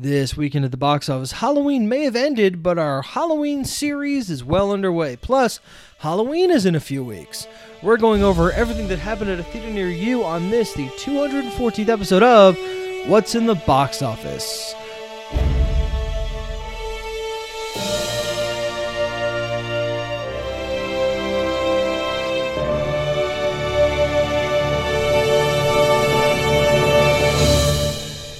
This weekend at the box office, Halloween may have ended, but our Halloween series is well underway. Plus, Halloween is in a few weeks. We're going over everything that happened at a theater near you on this, the 214th episode of What's in the Box Office.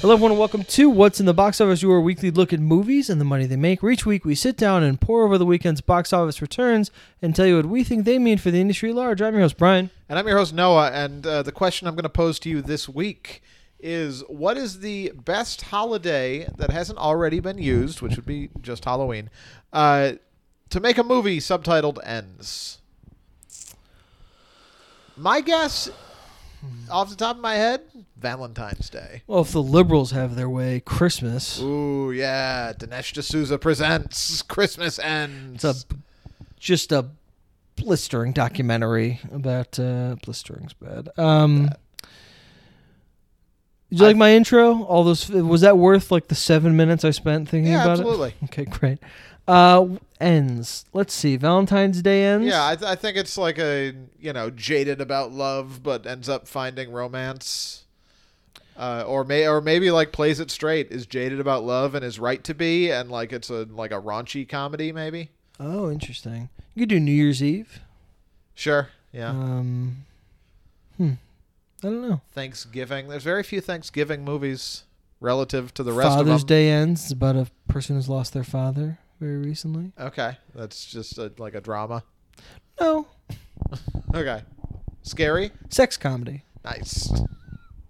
Hello, everyone, and welcome to What's in the Box Office, your weekly look at movies and the money they make. Each week we sit down and pore over the weekend's box office returns and tell you what we think they mean for the industry at large. I'm your host, Brian. And I'm your host, Noah. And uh, the question I'm going to pose to you this week is what is the best holiday that hasn't already been used, which would be just Halloween, uh, to make a movie subtitled Ends? My guess, off the top of my head, Valentine's Day. Well, if the liberals have their way, Christmas. Ooh, yeah. Dinesh D'Souza presents Christmas Ends. It's a just a blistering documentary about uh, blistering's bad. Um, did you like my intro? All those was that worth like the seven minutes I spent thinking yeah, about absolutely. it? Absolutely. Okay, great. Uh, ends. Let's see. Valentine's Day ends. Yeah, I, th- I think it's like a you know jaded about love, but ends up finding romance. Uh, or may or maybe like plays it straight, is jaded about love and is right to be, and like it's a like a raunchy comedy maybe. Oh, interesting. You could do New Year's Eve. Sure, yeah. Um, hmm. I don't know. Thanksgiving. There's very few Thanksgiving movies relative to the rest Father's of them. Day ends. It's about a person who's lost their father very recently. Okay, that's just a, like a drama. No, Okay, scary. sex comedy. Nice.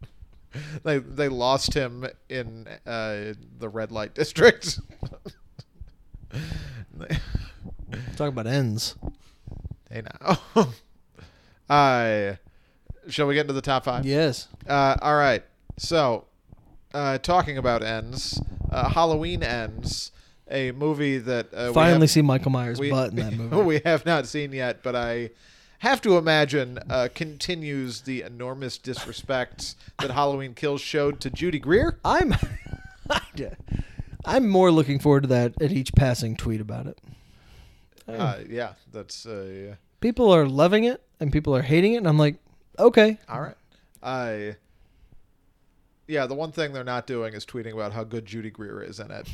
they they lost him in uh, the red light district. Talk about ends. Hey now. uh, shall we get into the top five? Yes. Uh, all right. So, uh, talking about ends, uh, Halloween ends, a movie that uh, Finally have, see Michael Myers' we, butt in that movie. we have not seen yet, but I have to imagine uh, continues the enormous disrespect that Halloween Kills showed to Judy Greer. I'm I'm more looking forward to that at each passing tweet about it. Uh, yeah, that's uh, People are loving it and people are hating it, and I'm like, okay. all right. I. Yeah, the one thing they're not doing is tweeting about how good Judy Greer is in it,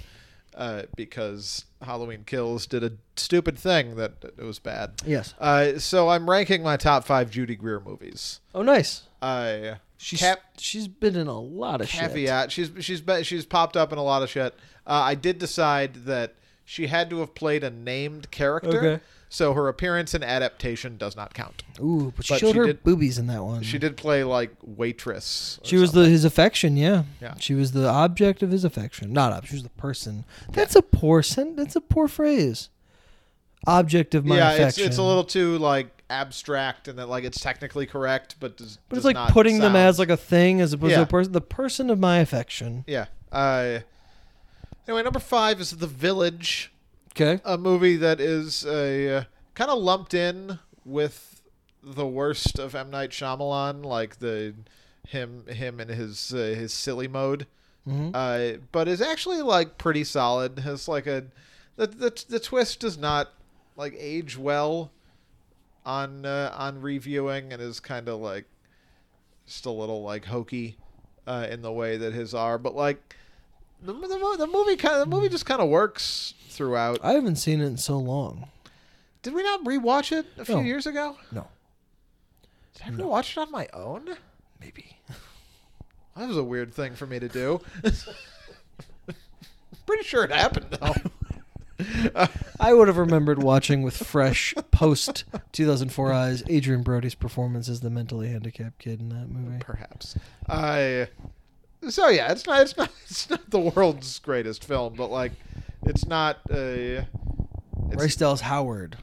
uh, because Halloween Kills did a stupid thing that it was bad. Yes. Uh, so I'm ranking my top five Judy Greer movies. Oh, nice. Uh, She's Cap- she's been in a lot of shit. caveat: she's she's be- she's popped up in a lot of shit. Uh, I did decide that she had to have played a named character, Okay. So her appearance and adaptation does not count. Ooh, but she But showed she her did- boobies in that one. She did play like waitress. She was something. the his affection, yeah. Yeah. She was the object of his affection. Not object. She was the person. That's a poor sen- That's a poor phrase. Object of my yeah. It's affection. it's a little too like abstract, and that like it's technically correct, but does, But it's does like not putting them as like a thing as opposed to a person. The person of my affection. yeah. Uh, anyway, number five is The Village. Okay. a movie that is uh, kind of lumped in with the worst of M Night Shyamalan, like the him him and his uh, his silly mode, hmm uh, but is actually like pretty solid. Has like a the the, the twist does not like age well on uh, on reviewing and is kind of like just a little like hokey uh, in the way that his are, but like. The, the, the movie kind of, the movie just kind of works throughout. I haven't seen it in so long. Did we not rewatch it a few No. years ago? No. Did I ever watch it on my own? Maybe. That was a weird thing for me to do. Pretty sure it happened though. I would have remembered watching with fresh post 2004 eyes Adrien Brody's performance as the mentally handicapped kid in that movie. Perhaps. I. So yeah, it's not. It's not. It's not the world's greatest film, but like, it's not. Uh, it's, Bryce Dallas Howard,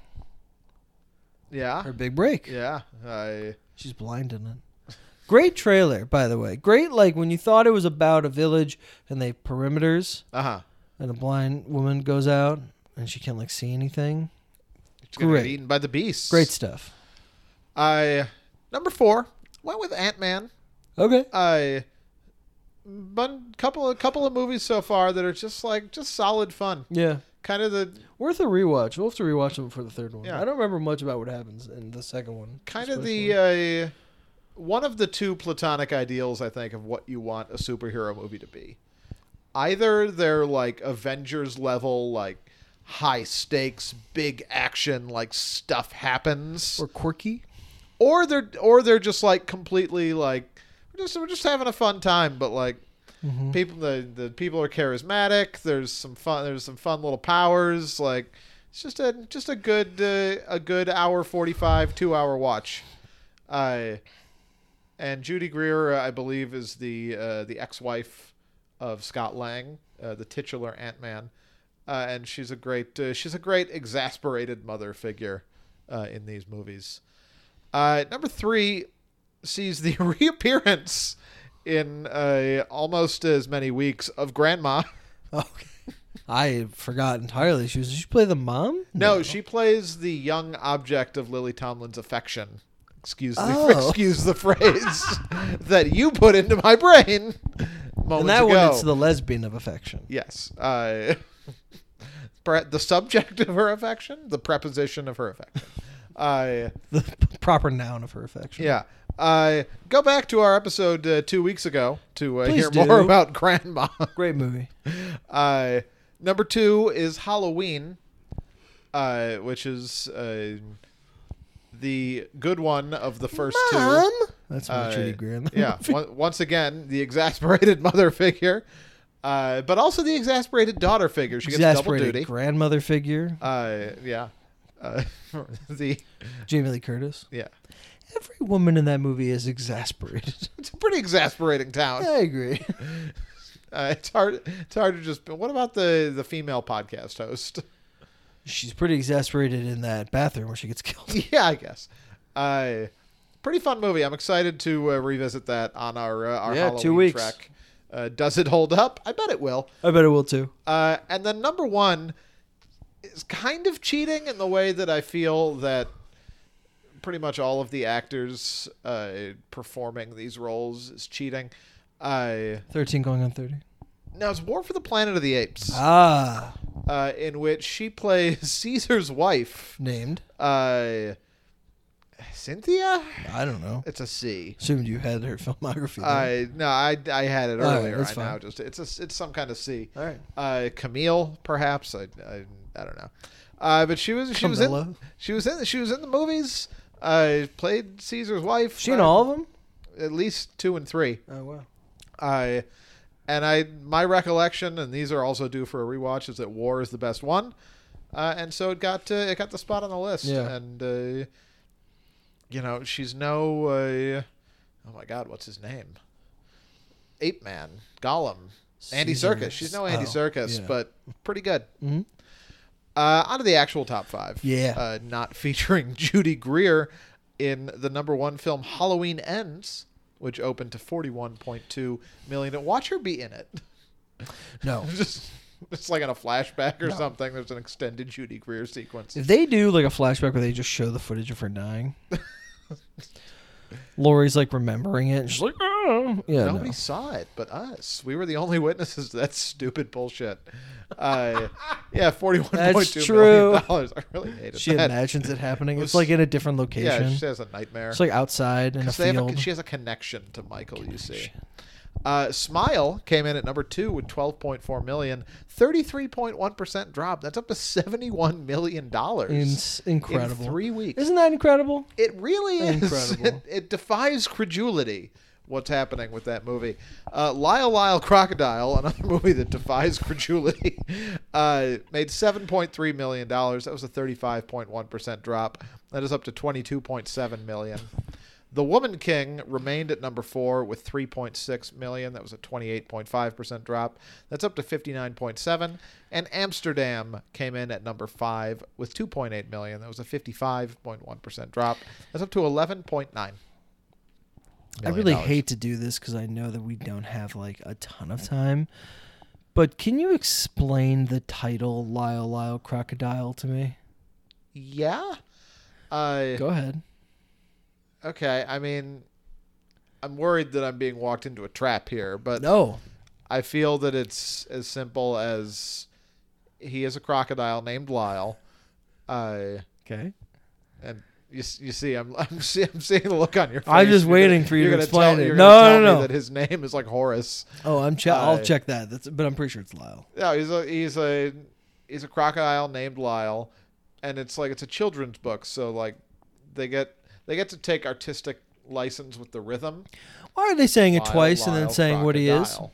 yeah. her big break. Yeah. I. She's blind in it. Great trailer, by the way. Great, like when you thought it was about a village and they perimeters, Uh huh. and a blind woman goes out and she can't like see anything. It's gonna Great. get eaten by the beast. Great stuff. I number four went with Ant Man. Okay. I but couple of couple of movies so far that are just like just solid fun. Yeah. Kind of the Worth a rewatch. We'll have to rewatch them for the third one. Yeah. I don't remember much about what happens in the second one. kind of the uh, one of the two platonic ideals I think of what you want a superhero movie to be. Either they're like Avengers level, like high stakes, big action, like stuff happens, or quirky. or they're or they're just like completely like just we're just having a fun time, but like Mhm. people the the people are charismatic. There's some fun. There's some fun little powers. Like it's just a just a good uh, a good hour forty five two hour watch. Uh, and Judy Greer, I believe, is the uh, the ex wife of Scott Lang, uh, the titular Ant Man, uh, and she's a great uh, she's a great exasperated mother figure uh, in these movies. Uh, number three sees the reappearance in uh, almost as many weeks of Grandma. Okay. I forgot entirely. She was. Did she play the mom? No, she plays the young object of Lily Tomlin's affection. Excuse the Oh. excuse the phrase that you put into my brain. Moments And that ago. one, it's the lesbian of affection. yes, uh, the subject of her affection, the preposition of her affection. Uh, The proper noun of her affection. yeah. Uh, go back to our episode uh, two weeks ago to uh, Please hear more about Grandma. Great movie. Uh, number two is Halloween, uh, which is uh, the good one of the first two. That's my Uh, Judy Greer. Yeah, once again, the exasperated mother figure, uh, but also the exasperated daughter figure. She gets double Exasperated duty. grandmother figure. Uh, yeah, uh, the Jamie Lee Curtis. yeah, Every woman in that movie is exasperated. it's a pretty exasperating town. I agree. Uh, it's hard. It's hard to just. What about the the female podcast host? She's pretty exasperated in that bathroom where she gets killed. yeah, I guess. Uh, pretty fun movie. I'm excited to uh, revisit that on our uh, our Yeah, Halloween two weeks. track. Uh, does it hold up? I bet it will. I bet it will too. Uh, and then number one is kind of cheating in the way that I feel that pretty much all of the actors uh, performing these roles is cheating. Uh, 13 going on 30. now it's War for the Planet of the Apes, Ah. uh, in which she plays Caesar's wife, Named. uh, Cynthia. I don't know. It's a C. Assumed you had her filmography. I no, I, I had it All right, earlier. that's I now fine. just it's a it's some kind of C. All right. Uh, Camille, perhaps. I, I, I don't know. Uh, but she was she was in Camilla. she was in she was in the movies. Uh, played Caesar's wife. She in all of them? At least two and three. Oh, wow. I and I my recollection, and these are also due for a rewatch, is that War is the best one, uh, and so it got uh, it got the spot on the list. Yeah. And uh, you know she's no uh, oh my god, what's his name? Ape Man, Gollum, Andy Serkis. She's no Andy oh, Serkis, yeah. but pretty good. Mhm. Uh, on to the actual top five. Yeah. Uh, not featuring Judy Greer in the number one film Halloween Ends, which opened to 41.2 million. Watch her be in it. No. just it's like in a flashback or No. something. There's an extended Judy Greer sequence. If they do like a flashback where they just show the footage of her dying, Laurie's like remembering it. And she's like, oh. yeah, Nobody no. saw it but us. We were the only witnesses to that stupid bullshit. Uh, yeah, forty-one point That's two true. million dollars. I really hated She that. imagines it happening. It It's like in a different location. yeah, location. she has a nightmare. it's like outside in a 'Cause they have a, she has a connection to Michael. You see. Uh, Smile came in at number two with 12.4 million, 33.1 percent drop. That's up to 71 million dollars incredible. in three weeks. Isn't that incredible? It really is. Incredible. It, it defies credulity. What's happening with that movie? Uh, Lyle Lyle Crocodile, another movie that defies credulity, uh, made seven point three million dollars. That was a thirty-five point one percent drop. That is up to twenty-two point seven million. The Woman King remained at number four with 3.6 million. That was a 28.5% drop. That's up to 59.7. And Amsterdam came in at number five with 2.8 million. That was a 55.1% drop. That's up to 11.9. I really dollars. hate to do this because I know that we don't have like a ton of time. But can you explain the title Lyle Lyle Crocodile to me? Yeah. Uh, Go ahead. Okay. I mean, I'm worried that I'm being walked into a trap here, but No. I feel that it's as simple as he is a crocodile named Lyle. Uh, Okay. and you, you see, I'm I'm, see, I'm seeing the look on your face. I'm just You're waiting gonna- for you to explain tell, it. No, no, no. That his name is like Horace. Oh, I'm che- I'll Uh, check that. That's but I'm pretty sure it's Lyle. No, he's a he's a he's a crocodile named Lyle, and it's like it's a children's book. So like, they get they get to take artistic license with the rhythm. Why are they saying it Lyle, twice and then Lyle, saying what he is? crocodile.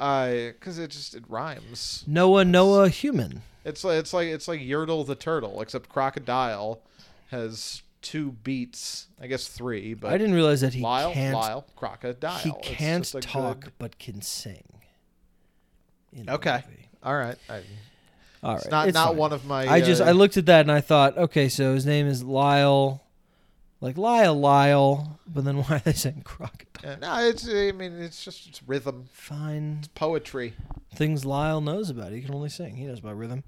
Uh, because it just it rhymes. Noah, Noah, human. It's like it's like it's like Yertle the turtle, except crocodile has two beats. I guess three, but I didn't realize that he Lyle, can't. Lyle, crocodile. he can't talk good- but can sing. Okay. movie. All right. I, All right. it's not it's not fine. one of my. I just uh, I looked at that and I thought, okay, so his name is Lyle, like Lyle, Lyle, but then why are they saying crocodile? uh, no, it's. I mean, it's just it's rhythm, Fine. poetry. things Lyle knows about. He can only sing. He knows about rhythm.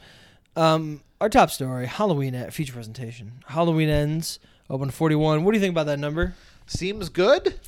Um, our top story: Halloween at feature presentation. Halloween ends. Open forty-one. What do you think about that number? Seems good.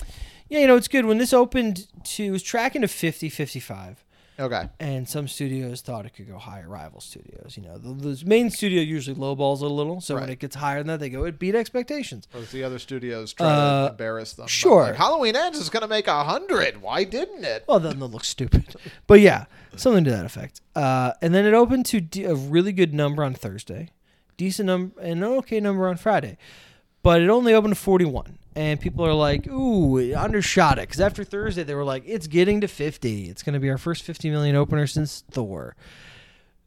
Yeah, you know it's good. When this opened to, it was tracking to 50, 55. Okay. and some studios thought it could go higher. Rival studios, you know, the, the main studio usually lowballs it a little. So when Right. it gets higher than that, they go it beat expectations. Or the other studios try Uh, to embarrass them. but, sure. like, Halloween ends is going to make a hundred. Why didn't it? Well, then they'll look stupid. But yeah, something to that effect. Uh, and then it opened to d- a really good number on Thursday, decent number, and an okay number on Friday. But it only opened to 41. And people are like, ooh, it undershot it. Because after Thursday, they were like, it's getting to 50. It's going to be our first 50 million opener since Thor.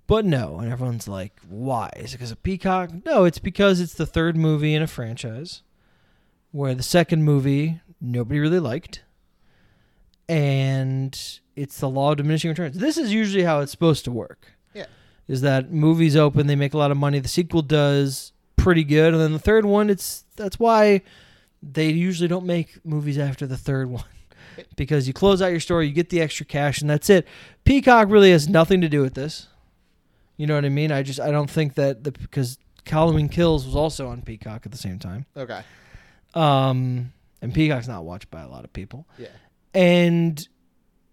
But no. And everyone's like, why? Is it because of Peacock? No, it's because it's the third movie in a franchise where the second movie nobody really liked and it's the law of diminishing returns. This is usually how it's supposed to work. Yeah. Is that movies open, they make a lot of money, the sequel does pretty good, and then the third one, it's that's why they usually don't make movies after the third one. Because you close out your story, you get the extra cash, and that's it. Peacock really has nothing to do with this. You know what I mean? I just I don't think that the because Halloween Kills was also on Peacock at the same time. Okay. Um, and Peacock's not watched by a lot of people. Yeah. And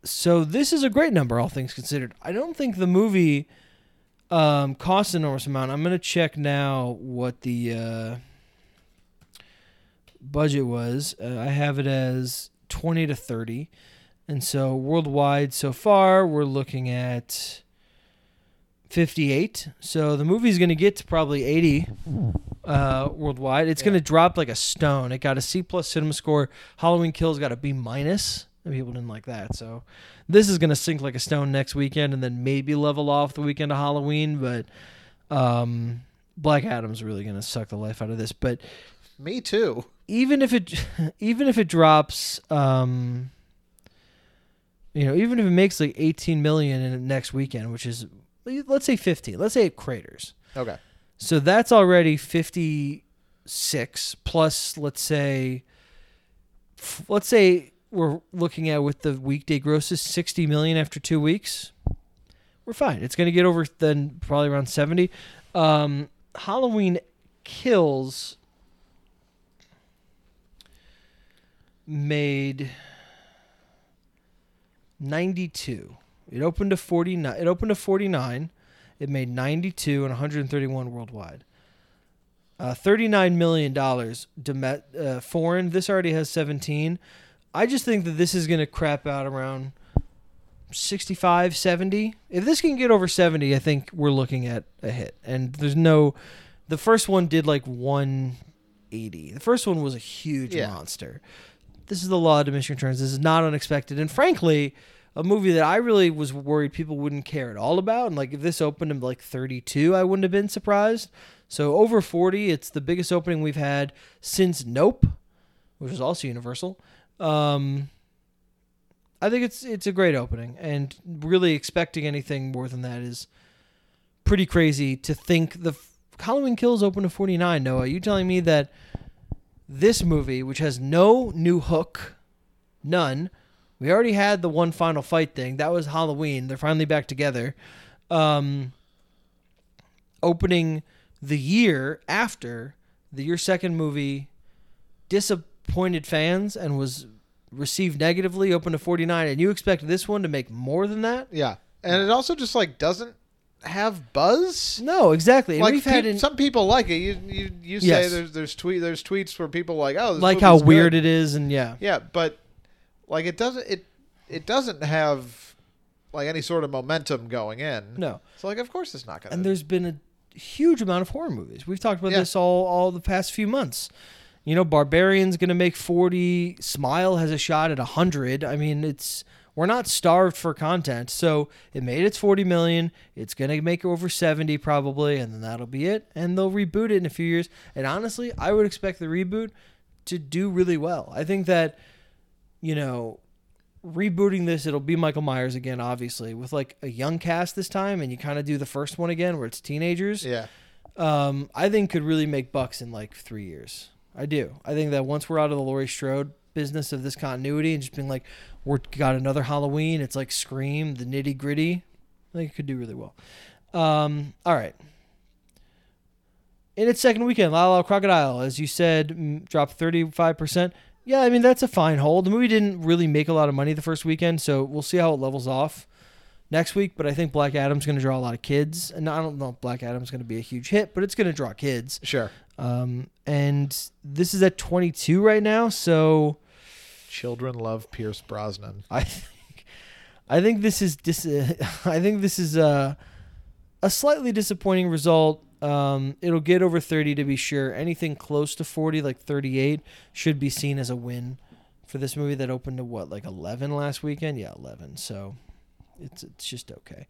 so this is a great number, all things considered. I don't think the movie um, costs an enormous amount. I'm going to check now what the uh, budget was. Uh, I have it as 20 to 30. And so worldwide so far, we're looking at 58. So the movie's going to get to probably 80 uh, worldwide. It's going to drop like a stone. It got a C plus cinema score. Halloween Kills got a B minus. And people didn't like that. So this is going to sink like a stone next weekend and then maybe level off the weekend of Halloween. But um, Black Adam's really going to suck the life out of this. But Me too. even if it even if it drops um you know even if it makes like 18 million in next weekend which is let's say 15 let's say it craters Okay. so that's already 56 plus let's say f- let's say we're looking at with the weekday grosses 60 million after 2 weeks we're fine it's going to get over then probably around 70 um Halloween kills made 92. It opened to 49. It opened to 49. It made 92 and 131 worldwide. Uh, 39 million dollars uh, foreign. This already has 17. I just think that this is going to crap out around 65, 70. If this can get over 70, I think we're looking at a hit. And there's no the first one did like 180. The first one was a huge Yeah. monster. This is the law of diminishing returns. This is not unexpected. And frankly, a movie that I really was worried people wouldn't care at all about. And like if this opened at like 32, I wouldn't have been surprised. So over 40, it's the biggest opening we've had since Nope, which was also Universal. Um, I think it's it's a great opening, and really expecting anything more than that is pretty crazy. To think the Halloween Kills open to 49. Noah, you telling me that this movie, which has no new hook, none. We already had the one final fight thing. That was Halloween. They're finally back together. Um, opening the year after the year second movie disappointed fans and was received negatively, open to 49, and you expect this one to make more than that? Yeah, and it also just like doesn't have buzz. No, exactly. And Like we've had peop- in, some people like it. You you, you say Yes. there's there's tweet there's tweets where people like oh this like how movie's weird it is, and yeah, Yeah, but like it doesn't it it doesn't have like any sort of momentum going in. no. So like of course it's not gonna. And there's been a huge amount of horror movies. We've talked about Yeah. this all all the past few months. You know, Barbarian's going to make 40, Smile has a shot at 100. I mean, it's we're not starved for content. So, it made its 40 million. It's going to make over 70 probably, and then that'll be it. And they'll reboot it in a few years. And honestly, I would expect the reboot to do really well. I think that you know, rebooting this, it'll be Michael Myers again, obviously, with like a young cast this time, and you kind of do the first one again where it's teenagers. yeah. Um, I think could really make bucks in like three years. I do. I think that once we're out of the Laurie Strode business of this continuity and just being like, we're got another Halloween, it's like Scream, the nitty gritty. I think it could do really well. Um, all right. In its second weekend, La La Crocodile, as you said, dropped 35%. Yeah, I mean, that's a fine hold. The movie didn't really make a lot of money the first weekend, so we'll see how it levels off next week. But I think Black Adam's going to draw a lot of kids. And I don't know if Black Adam's going to be a huge hit, but it's going to draw kids. Sure. Um, and this is at 22 right now, so Children love Pierce Brosnan. I think I think this is dis- I think this is a a slightly disappointing result. Um, it'll get over 30 to be sure. Anything close to 40, like 38, should be seen as a win for this movie that opened to what, like 11 last weekend? Yeah, 11. So it's it's just okay.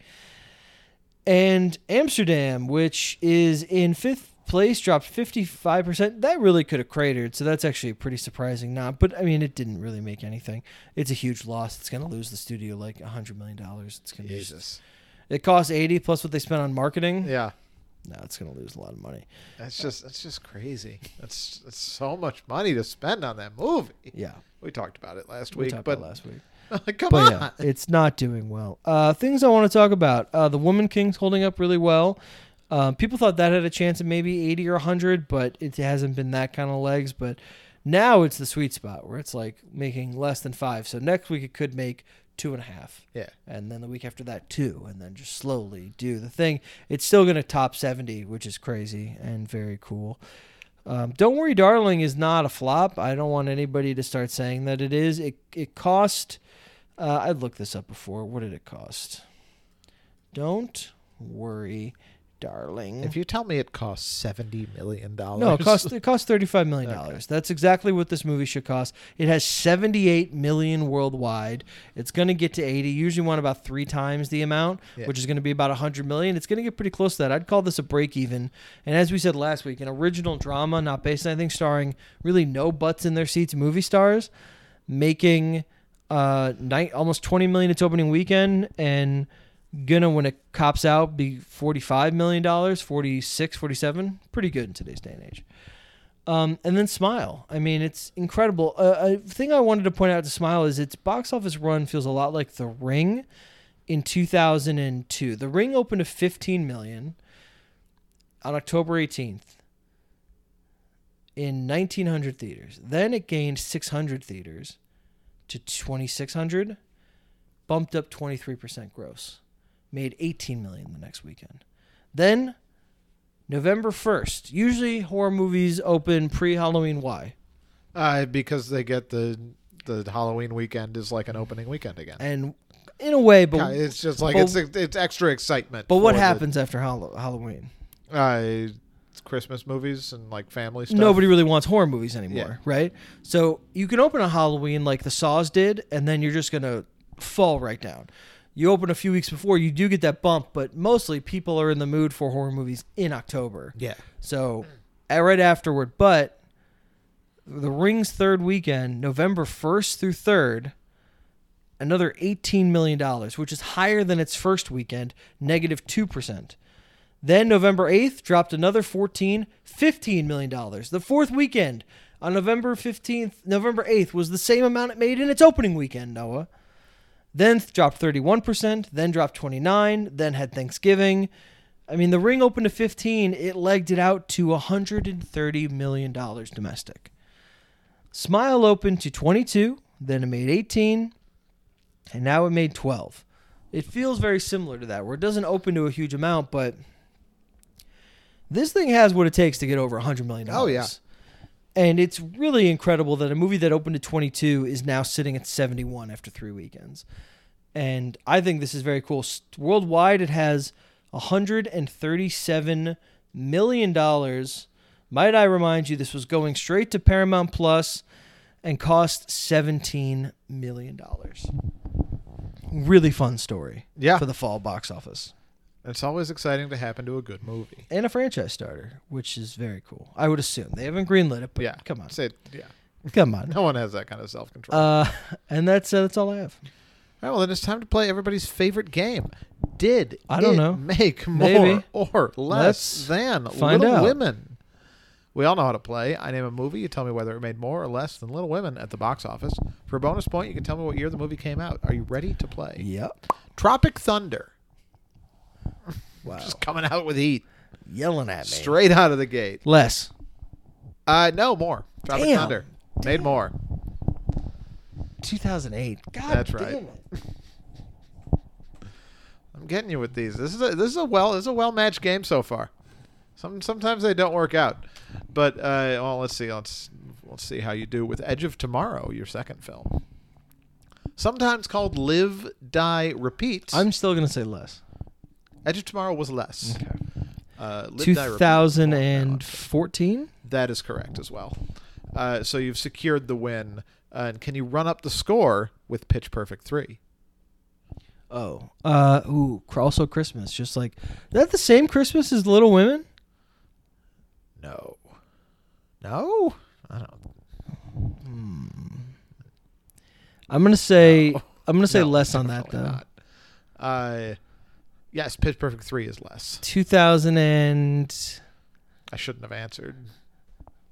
And Amsterdam, which is in fifth place, dropped 55%. That really could have cratered. So that's actually a pretty surprising. Not, but I mean, it didn't really make anything. It's a huge loss. It's going to lose the studio like a $100 million. It's going to Jesus. It costs 80 plus what they spent on marketing. Yeah. No, it's going to lose a lot of money. That's just that's just crazy. That's that's so much money to spend on that movie. Yeah. We talked about it last We week, talked but last week. come But on. yeah, it's not doing well. Uh, things I want to talk about. Uh, the Woman King's holding up really well. Um, people thought that had a chance of maybe 80 or 100, but it hasn't been that kind of legs. But now it's the sweet spot where it's like making less than five. So next week it could make two and a half. Yeah. And then the week after that, two. And then just slowly do the thing. It's still going to top 70, which is crazy and very cool. Um, Don't Worry, Darling is not a flop. I don't want anybody to start saying that it is. It, it cost, uh, I looked this up before. What did it cost? Don't Worry, Darling. If you tell me it costs seventy million dollars, No, it costs it cost thirty five million dollars. That's exactly what this movie should cost. It has seventy eight million worldwide. It's going to get to eighty. You usually want about three times the amount, Yeah. which is going to be about hundred million. It's going to get pretty close to that. I'd call this a break even. And as we said last week, an original drama, not based on anything, starring really no butts in their seats movie stars, making uh night almost twenty million its opening weekend and gonna when it cops out be 45 million dollars 46 47 pretty good in today's day and age. Um, and then smile. I mean it's incredible. Uh, a thing i wanted to point out to smile is its box office run feels a lot like the ring in 2002 the ring opened to 15 million on october 18th in 1900 theaters. Then it gained 600 theaters to 2600 bumped up 23% gross made 18 million the next weekend. Then November 1st. Usually horror movies open pre-Halloween. Why? uh, because they get the the Halloween weekend is like an opening weekend again. And in a way, but it's just like but- it's it's extra excitement. but what for the- happens after Hall- Halloween? Uh, it's Christmas movies and like family stuff. Nobody really wants horror movies anymore, Yeah. right? So you can open a Halloween like the Saws did, and then you're just gonna fall right down. You open a few weeks before, you do get that bump, but mostly people are in the mood for horror movies in October. Yeah. So, right afterward, but the Ring's third weekend, November 1st through 3rd, another $18 million, which is higher than its first weekend, negative 2%. Then November 8th dropped another 14, $15 million. The fourth weekend on November 15th, November 8th was the same amount it made in its opening weekend, Noah. Then dropped 31%, then dropped 29, then had Thanksgiving. I mean, the ring opened to 15, it legged it out to $130 million domestic. Smile opened to 22, then it made 18, and now it made 12. It feels very similar to that, where it doesn't open to a huge amount, but this thing has what it takes to get over $100 million. Oh, yeah. And it's really incredible that a movie that opened at 22 is now sitting at 71 after three weekends. And I think this is very cool. Worldwide, it has 137 million dollars. Might I remind you, this was going straight to Paramount Plus and cost 17 million dollars. Really fun story Yeah. for the fall box office It's always exciting to happen to a good movie. and a franchise starter, which is very cool. I would assume they haven't greenlit it, but yeah. come on, Say yeah. come on. No one has that kind of self control. Uh, and that's uh, that's all I have. All right, well, then it's time to play everybody's favorite game. Did I don't it know. make more Maybe. or less Let's than Little out. Women? We all know how to play. I name a movie. You tell me whether it made more or less than Little Women at the box office. For a bonus point, you can tell me what year the movie came out. Are you ready to play? Yep. Tropic Thunder. Wow. Just coming out with heat. Yelling at me. Straight out of the gate. Less. Uh, no, more. Tropic Damn. Thunder. Made more. 2008. God That's damn right. it. I'm getting you with these. This is a this is a well this is a well matched game so far. Some sometimes they don't work out, but uh, well let's see let's let's see how you do with Edge of Tomorrow, your second film. Sometimes called Live Die Repeat. I'm still gonna say less. Edge of Tomorrow was less. Okay. Uh, Live, Die, Repeat was more balanced. 2014. That is correct as well. Uh, so you've secured the win. Uh, and can you run up the score with Pitch Perfect three? Oh. Uh. Ooh. Also Christmas. Just like is that the same Christmas as Little Women? No. No. I don't. I'm gonna say. No. I'm gonna say No, less on that though. not. Uh, yes, Pitch Perfect three is less. 2000 and I shouldn't have answered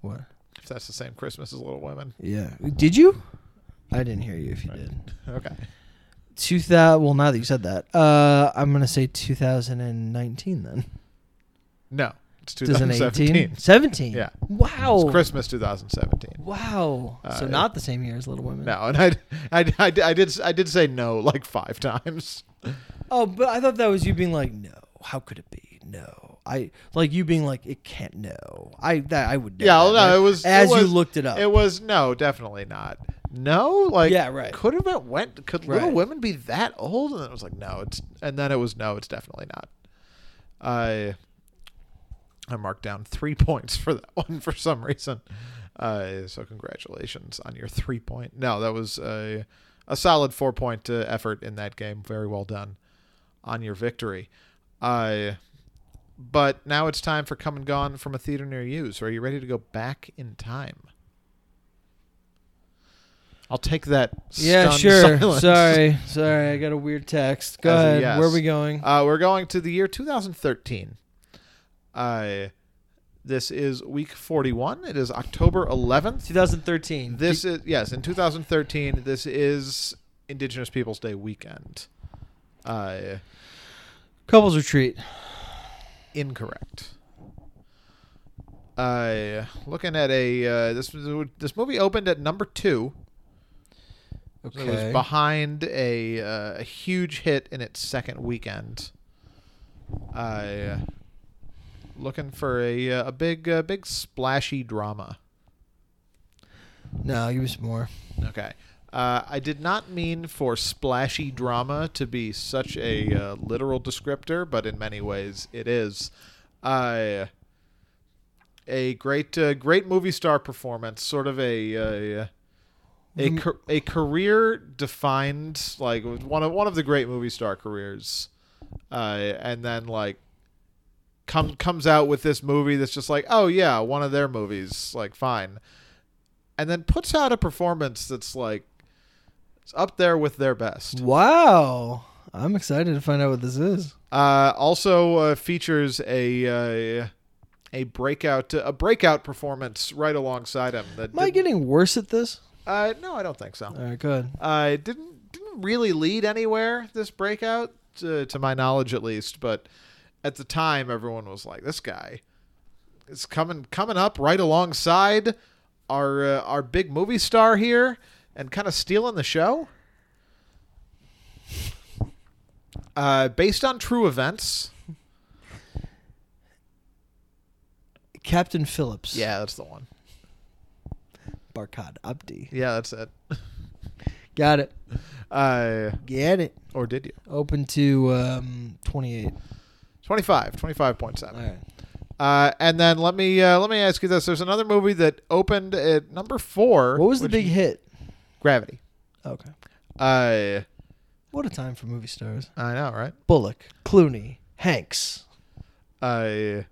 what? if that's the same Christmas as Little Women. Yeah. Did you? I didn't hear you if you did. Okay. 2000. Well, now that you said that, uh, I'm gonna say 2019 then. No, it's 2018. 2017. 17. Yeah. Wow. It's Christmas 2017. Wow. so Uh, not the same year as Little Women. No, and I, I, I, I did I did say no like five times. Oh, but I thought that was you being like, no. How could it be? No. I like you being like, it can't. No. I that I would. know Yeah, that, no, right? it was- it as you was- looked it up. It was no, definitely not. No, like Yeah, right. Could have it went? Could Little Right. Women be that old? And then it was like no, it's and then it was no, it's definitely not. I I marked down three points for that one for some reason. Uh, so congratulations on your three point. No, that was a a solid four point uh, effort in that game. Very well done on your victory. Uh, but now it's time for come and gone from a theater near you. So are you ready to go back in time? I'll take that. yeah, sure. silence. Sorry, sorry. I got a weird text. Go As ahead. yes. Where are we going? Uh, we're going to the year 2013. Uh, this is week 41. It is October 11th. 2013. This is yes, in 2013. This is Indigenous Peoples Day weekend. Uh, couples retreat. incorrect. Uh, looking at a uh, this this movie opened at number two. okay It was behind a uh, a huge hit in its second weekend. Uh, looking for a uh, a big uh, big splashy drama. No, give me some more. Okay. Uh, I did not mean for splashy drama to be such a uh, literal descriptor, but in many ways it is. Uh, a great, uh, great movie star performance, sort of a a, a, Mm. a career defined like one of one of the great movie star careers, uh, and then like come comes out with this movie that's just like, oh yeah, one of their movies, like fine and then puts out a performance that's like it's up there with their best. Wow. I'm excited to find out what this is. Uh, also uh, features a uh, a breakout a breakout performance right alongside him. That Am I getting worse at this? uh, no, I don't think so. All right, good. Uh, it didn't didn't really lead anywhere. This breakout, to, to my knowledge at least, but at the time, everyone was like, "This guy is coming coming up right alongside our uh, our big movie star here." And kind of stealing the show. Uh, based on true events. Captain Phillips. Yeah, that's the one. Barkhad Abdi. Yeah, that's it. Got it. Uh, Get it. or did you? Open to um, 28. 25, 25.7. All right. Uh, and then let me uh, let me ask you this: There's another movie that opened at number four. What was the big hit? Gravity? Okay. Uh, What a time for movie stars. I know, right? Bullock, Clooney, Hanks. Uh,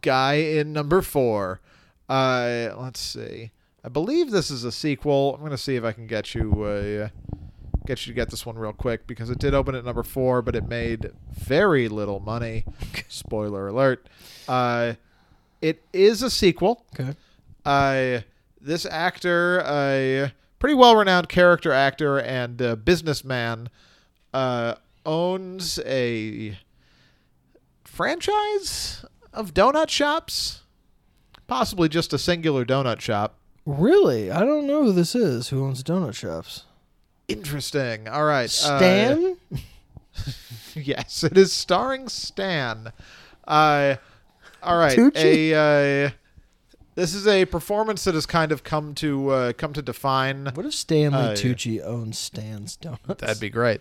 guy in number four. Uh, let's see. I believe this is a sequel. I'm gonna see if I can get you uh, get you to get this one real quick because it did open at number four, but it made very little money. Spoiler alert. Uh, it is a sequel. Okay. uh, this actor, a pretty well renowned character actor and uh, businessman, uh, owns a franchise of donut shops. Possibly just a singular donut shop. Really? I don't know who this is. Who owns donut shops? Interesting. All right. uh, Stan? yes, it is starring Stan. Uh, all right. Tucci? A uh, this is a performance that has kind of come to uh, come to define what if Stanley Uh, yeah. Tucci owns Stan's Donuts? That'd be great.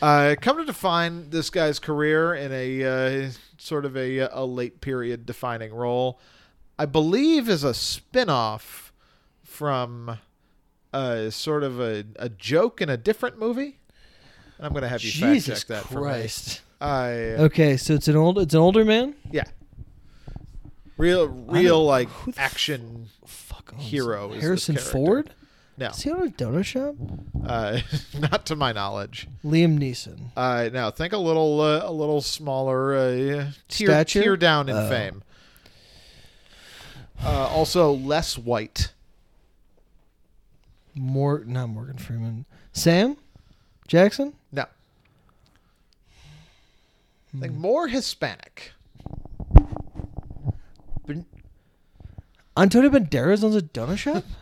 Uh, come to define this guy's career in a uh, sort of a, a late period defining role, I believe is a spin off from uh, sort of a, a joke in a different movie. And I'm going to have you Jesus fact check that Christ. for me. I, Okay, so it's an old it's an older man? yeah. Real, real like who action. Fuck owns Hero is this Harrison character. Ford? No, Is he on a donut shop? uh, not to my knowledge. Liam Neeson. Uh, now think a little, uh, a little smaller, uh, tier, Stature? tier down in Oh. fame. Uh, also less white. More not Morgan Freeman. Sam? Jackson? No, Hmm. think more Hispanic. Antonio Banderas owns a donut shop?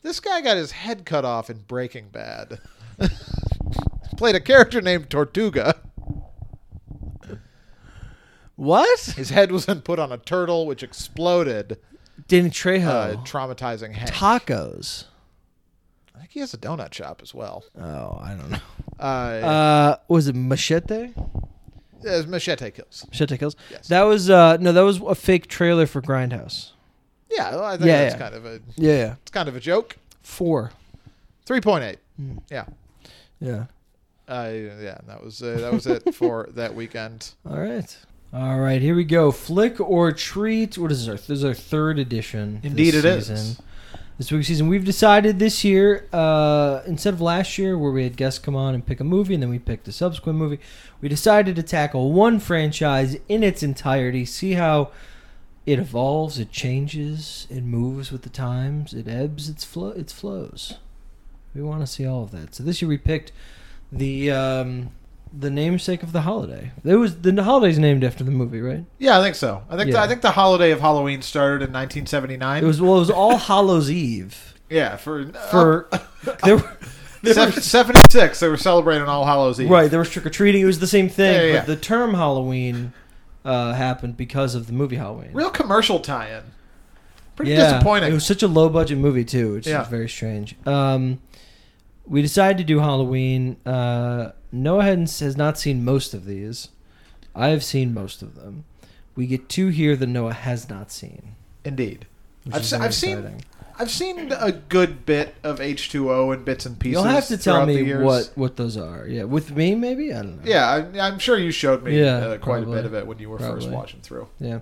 This guy got his head cut off in Breaking Bad. Played a character named Tortuga. what? His head was then put on a turtle, which exploded, Danny uh, Trejo. traumatizing Hank. Tacos. I think he has a donut shop as well. Oh, I don't know. Uh, Uh, was it Machete? uh, Machete kills. Machete Kills. Yes. That was uh no, that was a fake trailer for Grindhouse. Yeah, well, I think Yeah, that's yeah. kind of a Yeah, yeah. it's kind of a joke. Four. Three point eight. Hmm. Yeah. Yeah. Uh, yeah, that was uh, that was it for that weekend. All right. All right, here we go. Flick or treat. What is this? Our, this is our third edition. Indeed this it is. season. This week's season, we've decided this year, uh, instead of last year where we had guests come on and pick a movie and then we picked a subsequent movie, we decided to tackle one franchise in its entirety, see how it evolves, it changes, it moves with the times, it ebbs, its flow, its flows. We want to see all of that. So this year we picked the um, the namesake of the holiday. It was the holiday's named after the movie, right? Yeah, I think so. I think the, I think the holiday of Halloween started in 1979. It was well, it was All Hallows Eve. yeah for For there were, uh, there were 76. They were celebrating All Hallows Eve. right there was trick or treating. It was the same thing, Yeah, yeah, yeah. but the term Halloween uh, happened because of the movie Halloween. Real commercial tie-in. Pretty yeah, disappointing. It was such a low budget movie too, which Yeah. is very strange. Um, we decided to do Halloween. Uh, Noah has has not seen most of these. I have seen most of them. We get two here that Noah has not seen. Indeed. I've se- I've seen-. I've seen a good bit of H2O and bits and pieces. You'll have to tell me what what those are. Yeah, with me maybe. I don't know. Yeah, I, I'm sure you showed me Yeah, uh, quite probably. a bit of it when you were first watching through. Yeah,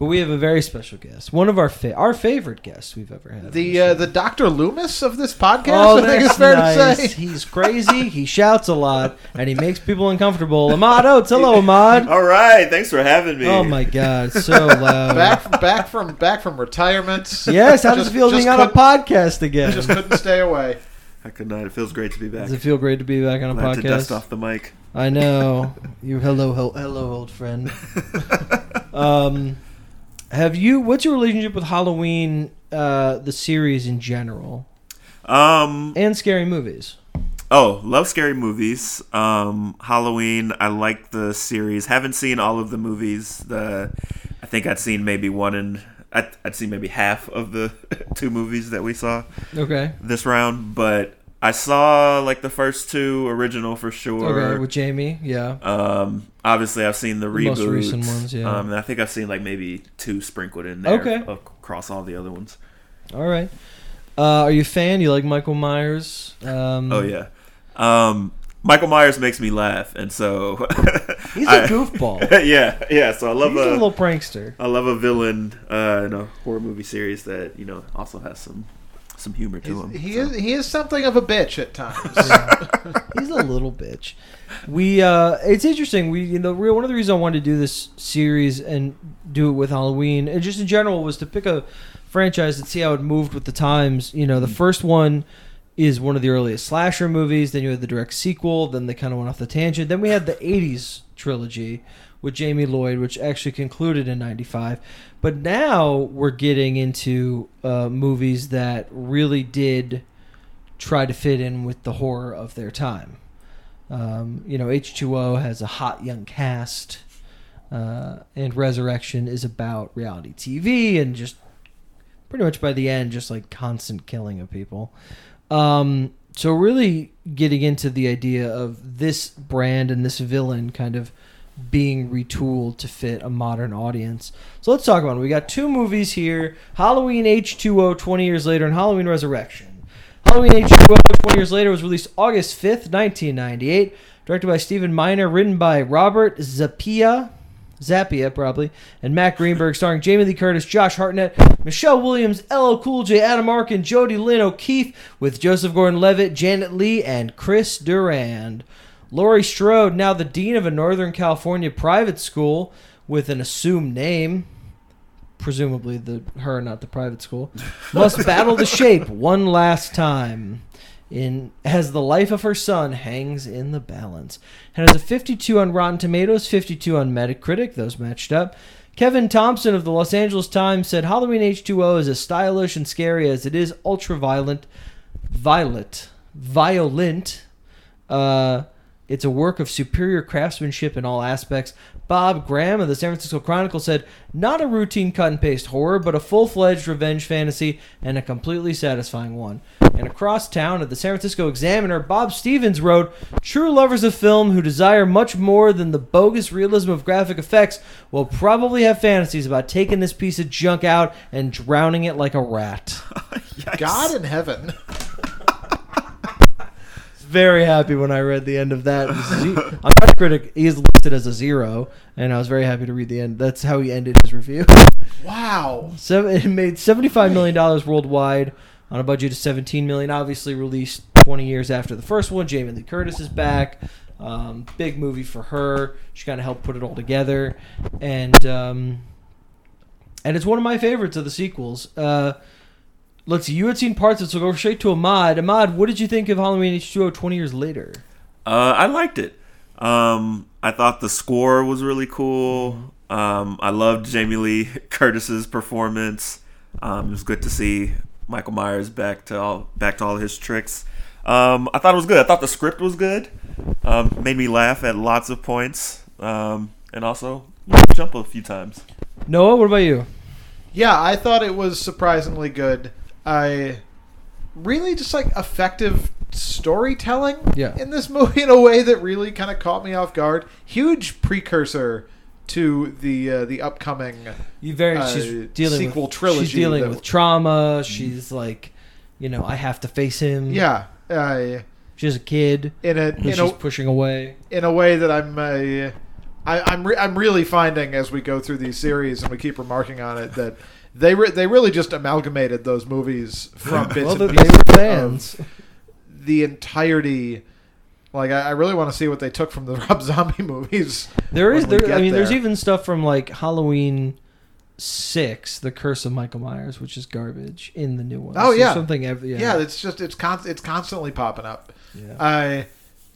but we have a very special guest. One of our fa- our favorite guests we've ever had. The uh, the Dr. Loomis of this podcast, Oh, I think it's fair nice. to say. He's crazy. He shouts a lot, and he makes people uncomfortable. Ahmad Oates, hello, Ahmad. All right, thanks for having me. Oh my God, so loud. Back back from back from retirement. yes, how does Just- it feel being on a podcast again? I just couldn't stay away. I could not. It feels great to be back. Does it feel great to be back on a Glad to dust podcast? off the mic. I know. You hello, hello, hello, old friend. um, have you? What's your relationship with Halloween, uh, the series in general? Um. and scary movies. Oh, love scary movies. Um, Halloween. I like the series. Haven't seen all of the movies. The I think I'd seen maybe one and I'd, I'd seen maybe half of the two movies that we saw Okay. this round. But I saw like the first two original for sure. Okay, with Jamie, yeah. Um, obviously, I've seen the The reboots. most recent ones, yeah. Um, and I think I've seen like maybe two sprinkled in there. Okay. Across all the other ones. All right. Uh, are you a fan? You like Michael Myers? Um, Oh yeah. Um, Michael Myers makes me laugh, and so He's a I- goofball. yeah, yeah. So I love He's a a, little prankster. I love a villain uh, in a horror movie series that you know also has some some humor to him. He so. is he is something of a bitch at times. He's a little bitch. We uh it's interesting. We you know real one of the reasons I wanted to do this series and do it with Halloween and just in general was to pick a franchise and see how it moved with the times. You know, the first one is one of the earliest slasher movies, then you had the direct sequel, then they kind of went off the tangent. Then we had the 80s trilogy with Jamie Lloyd which actually concluded in 95. But now we're getting into uh, movies that really did try to fit in with the horror of their time. Um, you know, H2O has a hot young cast, uh, and Resurrection is about reality TV and just pretty much by the end, just like constant killing of people. Um, so, really getting into the idea of this brand and this villain kind of being retooled to fit a modern audience. So, let's talk about it. We got two movies here Halloween H2O 20 years later and Halloween Resurrection. Halloween H2O 20 years later was released August 5th, 1998. Directed by Stephen Miner, written by Robert Zappia, Zappia probably, and Matt Greenberg, starring Jamie Lee Curtis, Josh Hartnett, Michelle Williams, LL Cool J, Adam Arkin, Jody Lynn O'Keefe, with Joseph Gordon-Levitt, Janet Leigh, and Chris Durand. Laurie Strode, now the dean of a Northern California private school with an assumed name, presumably the her, not the private school, must battle the shape one last time. In as the life of her son hangs in the balance, and has a 52 on Rotten Tomatoes, 52 on Metacritic. Those matched up. Kevin Thompson of the Los Angeles Times said Halloween H2O is as stylish and scary as it is ultra violent, violent, violent. Uh, it's a work of superior craftsmanship in all aspects. Bob Graham of the San Francisco Chronicle said, not a routine cut and paste horror, but a full fledged revenge fantasy and a completely satisfying one. And across town at the San Francisco Examiner, Bob Stevens wrote, True lovers of film who desire much more than the bogus realism of graphic effects will probably have fantasies about taking this piece of junk out and drowning it like a rat. Yikes. God in heaven. Very happy when I read the end of that. On Metacritic, he is listed as a zero, and I was very happy to read the end. That's how he ended his review. Wow. So it made seventy-five million dollars worldwide on a budget of seventeen million. Obviously, released twenty years after the first one. Jamie Lee Curtis is back. Um, big movie for her. She kind of helped put it all together, and um, and it's one of my favorites of the sequels. Uh, let's see. You had seen parts of it, so go straight to Ahmad. Ahmad, what did you think of Halloween H2O 20 years later? Uh, I liked it. Um, I thought the score was really cool. Um, I loved Jamie Lee Curtis's performance. Um, it was good to see Michael Myers back to all back to all his tricks. Um, I thought it was good. I thought the script was good. Um, made me laugh at lots of points, um, and also jump a few times. Noah, what about you? Yeah, I thought it was surprisingly good. I really just like effective storytelling Yeah. in this movie in a way that really kind of caught me off guard. Huge precursor to the uh, the upcoming You very Uh, she's dealing sequel with, trilogy She's dealing with trauma. She's like, you know, I have to face him. yeah uh, She's a kid in a in she's a pushing away. in a way that I'm uh, I, I'm re- I'm really finding as we go through these series and we keep remarking on it that they re- they really just amalgamated those movies from bits well, and pieces fans. the entirety. Like I, I really want to see what they took from the Rob Zombie movies. There is there. I mean, there's even stuff from like Halloween six, The Curse of Michael Myers, which is garbage in the new one. Oh, There's yeah. something. Every, yeah, Yeah, it's just it's con- it's constantly popping up. yeah. I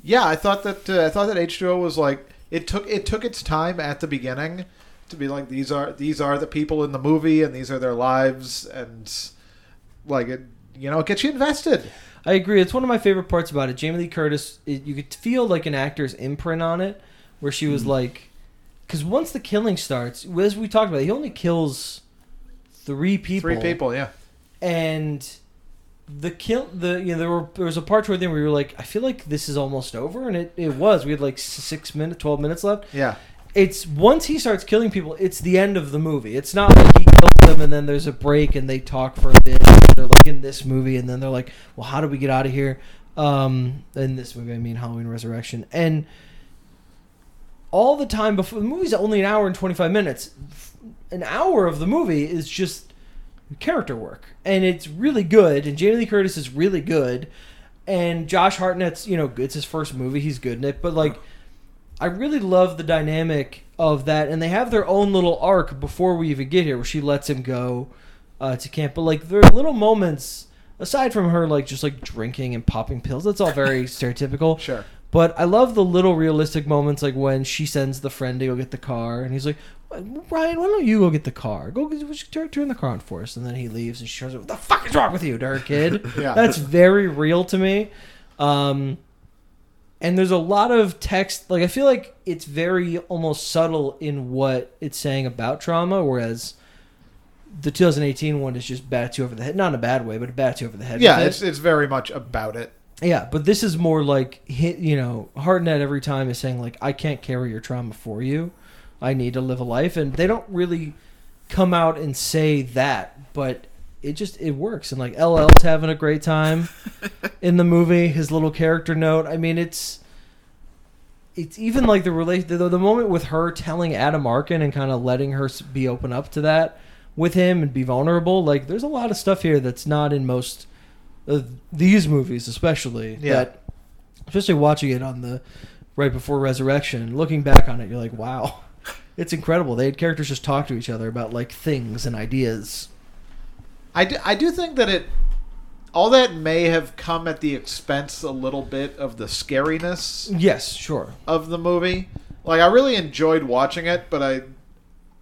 yeah, I thought that uh, I thought that H2O was like it took it took its time at the beginning to be like these are these are the people in the movie and these are their lives and like it you know it gets you invested. I agree. It's one of my favorite parts about it. Jamie Lee Curtis, it, you could feel like an actor's imprint on it, where she was mm-hmm. like, because once the killing starts, as we talked about, he only kills three people. Three people, yeah. and the kill the you know there were there was a part toward the end where you were like I feel like this is almost over and it, it was we had like six minutes twelve minutes left Yeah. It's once he starts killing people it's the end of the movie. It's not like he kills them and then there's a break and they talk for a bit. They're like in this movie and then they're like well how do we get out of here? Um in this movie I mean Halloween Resurrection. And all the time before the movie's only an hour and 25 minutes. An hour of the movie is just character work. And it's really good. And Jamie Lee Curtis is really good. And Josh Hartnett's you know it's his first movie. He's good in it. But like I really love the dynamic of that and they have their own little arc before we even get here where she lets him go uh, to camp but like there are little moments aside from her like just like drinking and popping pills that's all very stereotypical Sure. but I love the little realistic moments, like when she sends the friend to go get the car, and he's like, "Ryan, why don't you go get the car? Go get, turn, turn the car on for us." And then he leaves, and she shows up. What the fuck is wrong with you, to her kid? Yeah. That's very real to me. Um, and there's a lot of text. Like I feel like it's very almost subtle in what it's saying about trauma, whereas the 2018 one is just bats you over the head. Not in a bad way, but it bats you over the head. Yeah, it. it's it's very much about it. Yeah, but this is more like hit. You know, Hartnett every time is saying like, "I can't carry your trauma for you. I need to live a life," and they don't really come out and say that, but it just it works. And like LL's having a great time in the movie. His little character note. I mean, it's it's even like the relate the, the moment with her telling Adam Arkin and kind of letting her be open up to that with him and be vulnerable. Like, there's a lot of stuff here that's not in most of these movies, especially Yeah. that, especially watching it on the right before Resurrection. Looking back on it, you're like, wow, it's incredible. They had characters just talk to each other about like things and ideas. I do, I do think that it all that may have come at the expense a little bit of the scariness Yes, sure. of the movie. Like I really enjoyed watching it, but I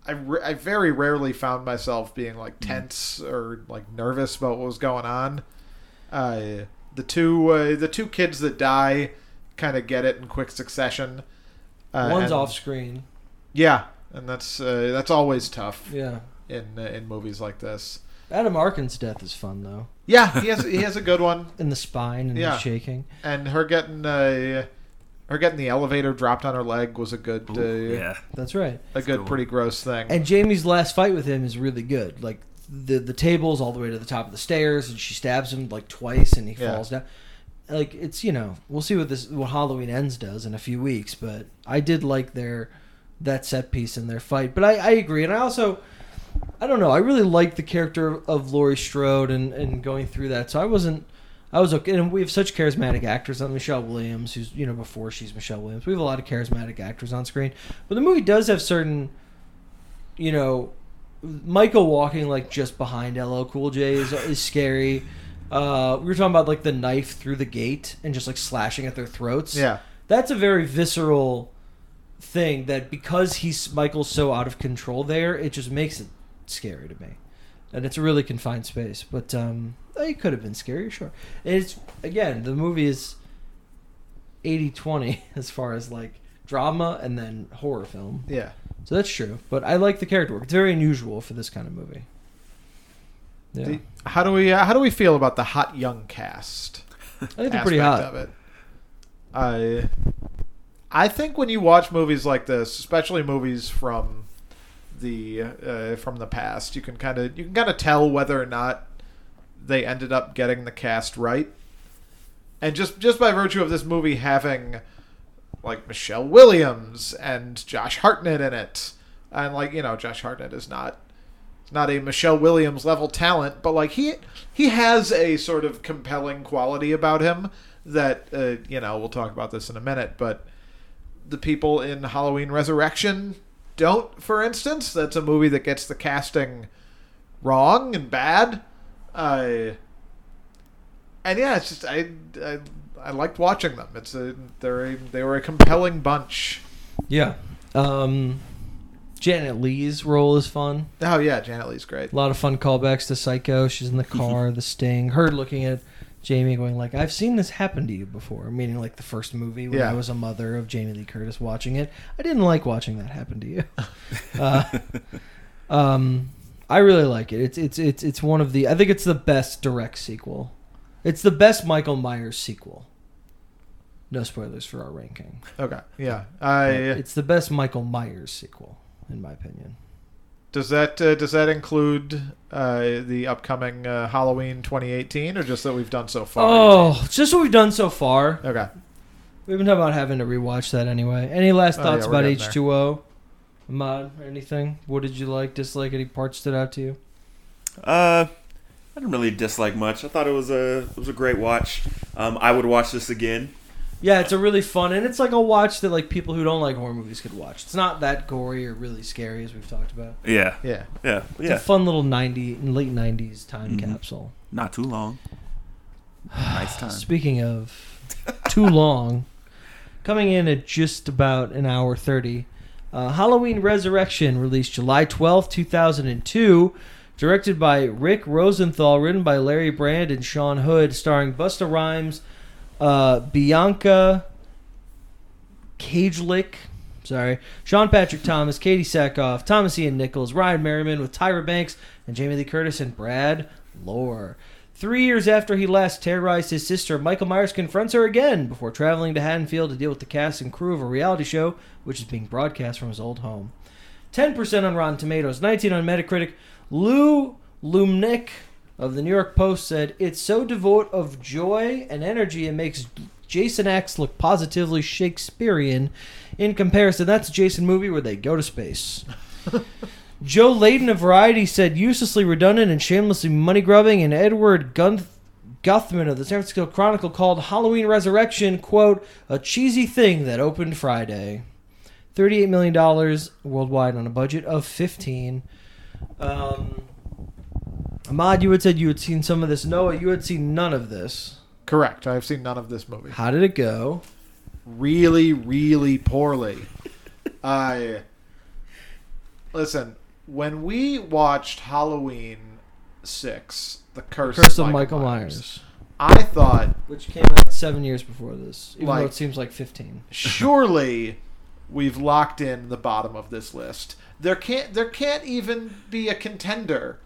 I, re- I very rarely found myself being like tense or like nervous about what was going on. Uh, the two uh, the two kids that die kind of get it in quick succession. Uh, One's and- off screen. Yeah, and that's uh, that's always tough Yeah. in uh, in movies like this. Adam Arkin's death is fun though. Yeah, he has he has a good one. In the spine and Yeah. the shaking. and her getting uh, her getting the elevator dropped on her leg was a good uh, yeah. That's right. a good Cool. pretty gross thing. And Jamie's last fight with him is really good. Like the the table's all the way to the top of the stairs, and she stabs him like twice, and he Yeah. falls down. Like it's you know we'll see what this what Halloween ends does in a few weeks, but I did like their that set piece in their fight. But I, I agree, and I also I don't know I really like the character of Laurie Strode and and going through that. So I wasn't. I was okay, and we have such charismatic actors. on Michelle Williams, who's you know before she's Michelle Williams. We have a lot of charismatic actors on screen, but the movie does have certain, you know, Michael walking like just behind LL Cool J is, is scary. Uh, we were talking about like the knife through the gate and just like slashing at their throats. yeah, that's a very visceral thing. That because he's Michael's so out of control there, it just makes it scary to me. And it's a really confined space, but um, it could have been scarier, sure. It's again, the movie is 80-20 as far as like drama and then horror film. yeah. So that's true. But I like the character work. It's very unusual for this kind of movie. Yeah. The- how do we uh, how do we feel about the hot young cast? I think they're pretty hot. of it. I I think when you watch movies like this, especially movies from the uh, from the past, you can kind of you can kind of tell whether or not they ended up getting the cast right. And just just by virtue of this movie having like Michelle Williams and Josh Hartnett in it, and like you know Josh Hartnett is not not a Michelle Williams level talent, but like he he has a sort of compelling quality about him that uh, you know we'll talk about this in a minute, but the people in Halloween Resurrection don't. For instance, that's a movie that gets the casting wrong and bad. Uh, and yeah, it's just I, I I liked watching them. It's a they're a, they were a compelling bunch. Yeah. Um, Janet Leigh's role is fun. Oh yeah, Janet Leigh's great. A lot of fun callbacks to Psycho. She's in the car, the sting. Her looking at Jamie going like, "I've seen this happen to you before," meaning like the first movie when Yeah. I was a mother of Jamie Lee Curtis watching it. I didn't like watching that happen to you. uh, um, I really like it. It's it's it's it's one of the. I think it's the best direct sequel. It's the best Michael Myers sequel. No spoilers for our ranking. Okay. Yeah. I It's the best Michael Myers sequel, in my opinion. Does that uh, does that include uh, the upcoming uh, Halloween 2018, or just that we've done so far? Oh, it's just what we've done so far. Okay. We've been talking about having to rewatch that anyway. Any last Oh, thoughts yeah, we're about getting there. H two O? Ahmad, or anything? What did you like, dislike? Any parts stood out to you? Uh, I didn't really dislike much. I thought it was a it was a great watch. Um, I would watch this again. Yeah, it's a really fun, and it's like a watch that like people who don't like horror movies could watch. It's not that gory or really scary as we've talked about. Yeah, Yeah. yeah, It's yeah. a fun little ninety late nineties time Mhm. capsule. Not too long. Nice time. Speaking of too long, coming in at just about an hour 30, uh, Halloween Resurrection, released July twelfth, 2002, directed by Rick Rosenthal, written by Larry Brand and Sean Hood, starring Busta Rhymes, uh, Bianca Kajlich, sorry, Sean Patrick Thomas, Katee Sackhoff, Thomas Ian Nichols, Ryan Merriman with Tyra Banks, and Jamie Lee Curtis and Brad Loree. Three years after he last terrorized his sister, Michael Myers confronts her again before traveling to Haddonfield to deal with the cast and crew of a reality show, which is being broadcast from his old home. 10% on Rotten Tomatoes, 19 on Metacritic. Lou Lumnick of the New York Post said, It's so devoid of joy and energy it makes Jason X look positively Shakespearean. In comparison, that's a Jason movie where they go to space. Joe Leydon of Variety said uselessly redundant and shamelessly money grubbing, and Edward Gunth- Guthmann of the San Francisco Chronicle called Halloween Resurrection, quote, a cheesy thing that opened Friday. $38 million worldwide on a budget of 15 um, Ahmad, you had said you had seen some of this. Noah, you had seen none of this. Correct. I've seen none of this movie. How did it go? Really, really poorly. I listen. When we watched Halloween Six, The Curse, Curse of Michael Myers, I thought which came out seven years before this, even though it seems like 15. surely we've locked in the bottom of this list. There can't there can't even be a contender.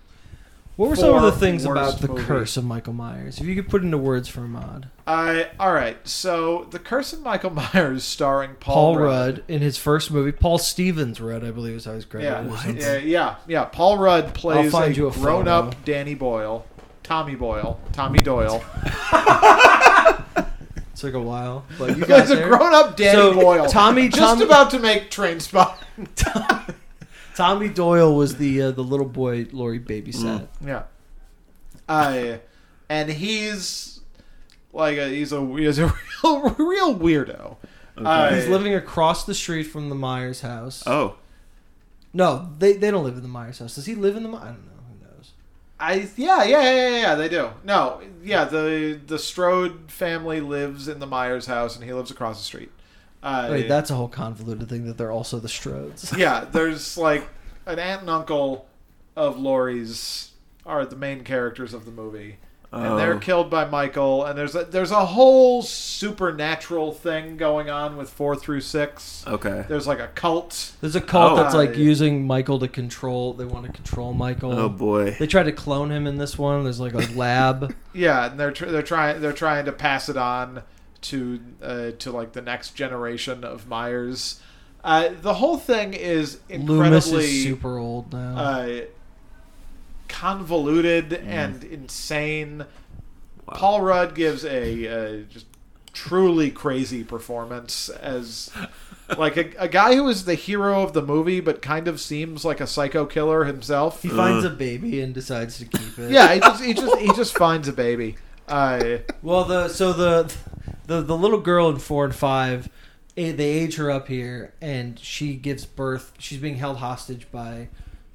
What were some of the things about the movie. curse of Michael Myers? If you could put into words for Ahmad. I all right. So the Curse of Michael Myers, starring Paul, Paul, Rudd in his first movie. Paul Stevens Rudd, I believe, is how he's credited. something. yeah, yeah, yeah. Paul Rudd plays a a grown-up. Danny Boyle, Tommy Boyle, Tommy Doyle. Took a while, but you He's a grown-up Danny So, Boyle. Tommy- just Tommy- about to make Train Spot. Tommy Doyle was the uh, the little boy Laurie babysat. Yeah. I and he's like a, he's a he's a real real weirdo. Uh, He's living across the street from the Myers house. Oh, No, they, they don't live in the Myers house. Does he live in the? My- I don't know. Who knows? I yeah yeah yeah yeah, yeah they do. No, yeah the the Strode family lives in the Myers house and he lives across the street. Uh, Wait, that's a whole convoluted thing that they're also the Strodes. yeah, there's like an aunt and uncle of Laurie's are the main characters of the movie. And they're Oh. killed by Michael, and there's a, there's a whole supernatural thing going on with four through six. okay. There's like a cult. There's a cult Oh. that's like Uh, using Michael to control. They want to control Michael. Oh boy. They try to clone him in this one. There's like a lab. Yeah, and they're tr- they're trying they're trying to pass it on to uh, to like the next generation of Myers. Uh, the whole thing is Loomis incredibly is super old now. uh, convoluted Mm. and insane. Paul Rudd gives a uh, just truly crazy performance as like a, a guy who is the hero of the movie, but kind of seems like a psycho killer himself. he finds a baby and decides to keep it. Yeah, he just he just he just finds a baby. Uh, Well, the so the the the little girl in four and five, eh, they age her up here, and she gives birth. She's being held hostage by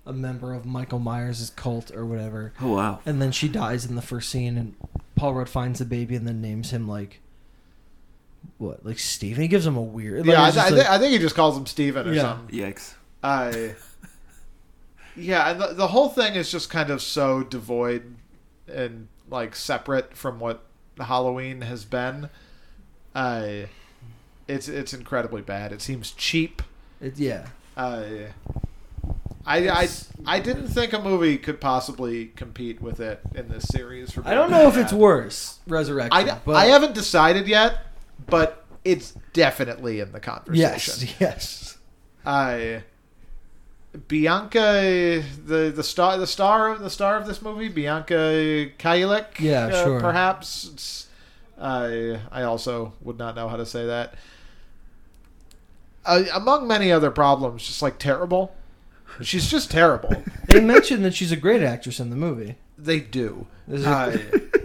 a member of Michael Myers' cult or whatever, Oh wow. and then she dies in the first scene. And Paul Rudd finds the baby and then names him like what, like Steven. He gives him a weird. like, yeah, I, th- just I, like- I think he just calls him Steven or Yeah. something. Yikes. Uh, yeah, and the, the whole thing is just kind of so devoid and like separate from what Halloween has been. Uh, it's it's incredibly bad. It seems cheap. It, yeah. Uh, I, I I didn't think a movie could possibly compete with it in this series. For I don't know if bad. it's worse, Resurrection. I, but I haven't decided yet, but it's definitely in the conversation. Yes, yes. I Bianca the the star the star of the star of this movie Bianca Kajlich Yeah, uh, sure. perhaps It's- I I also would not know how to say that uh, among many other problems just like terrible she's just terrible They mentioned that she's a great actress in the movie. they do This is- uh,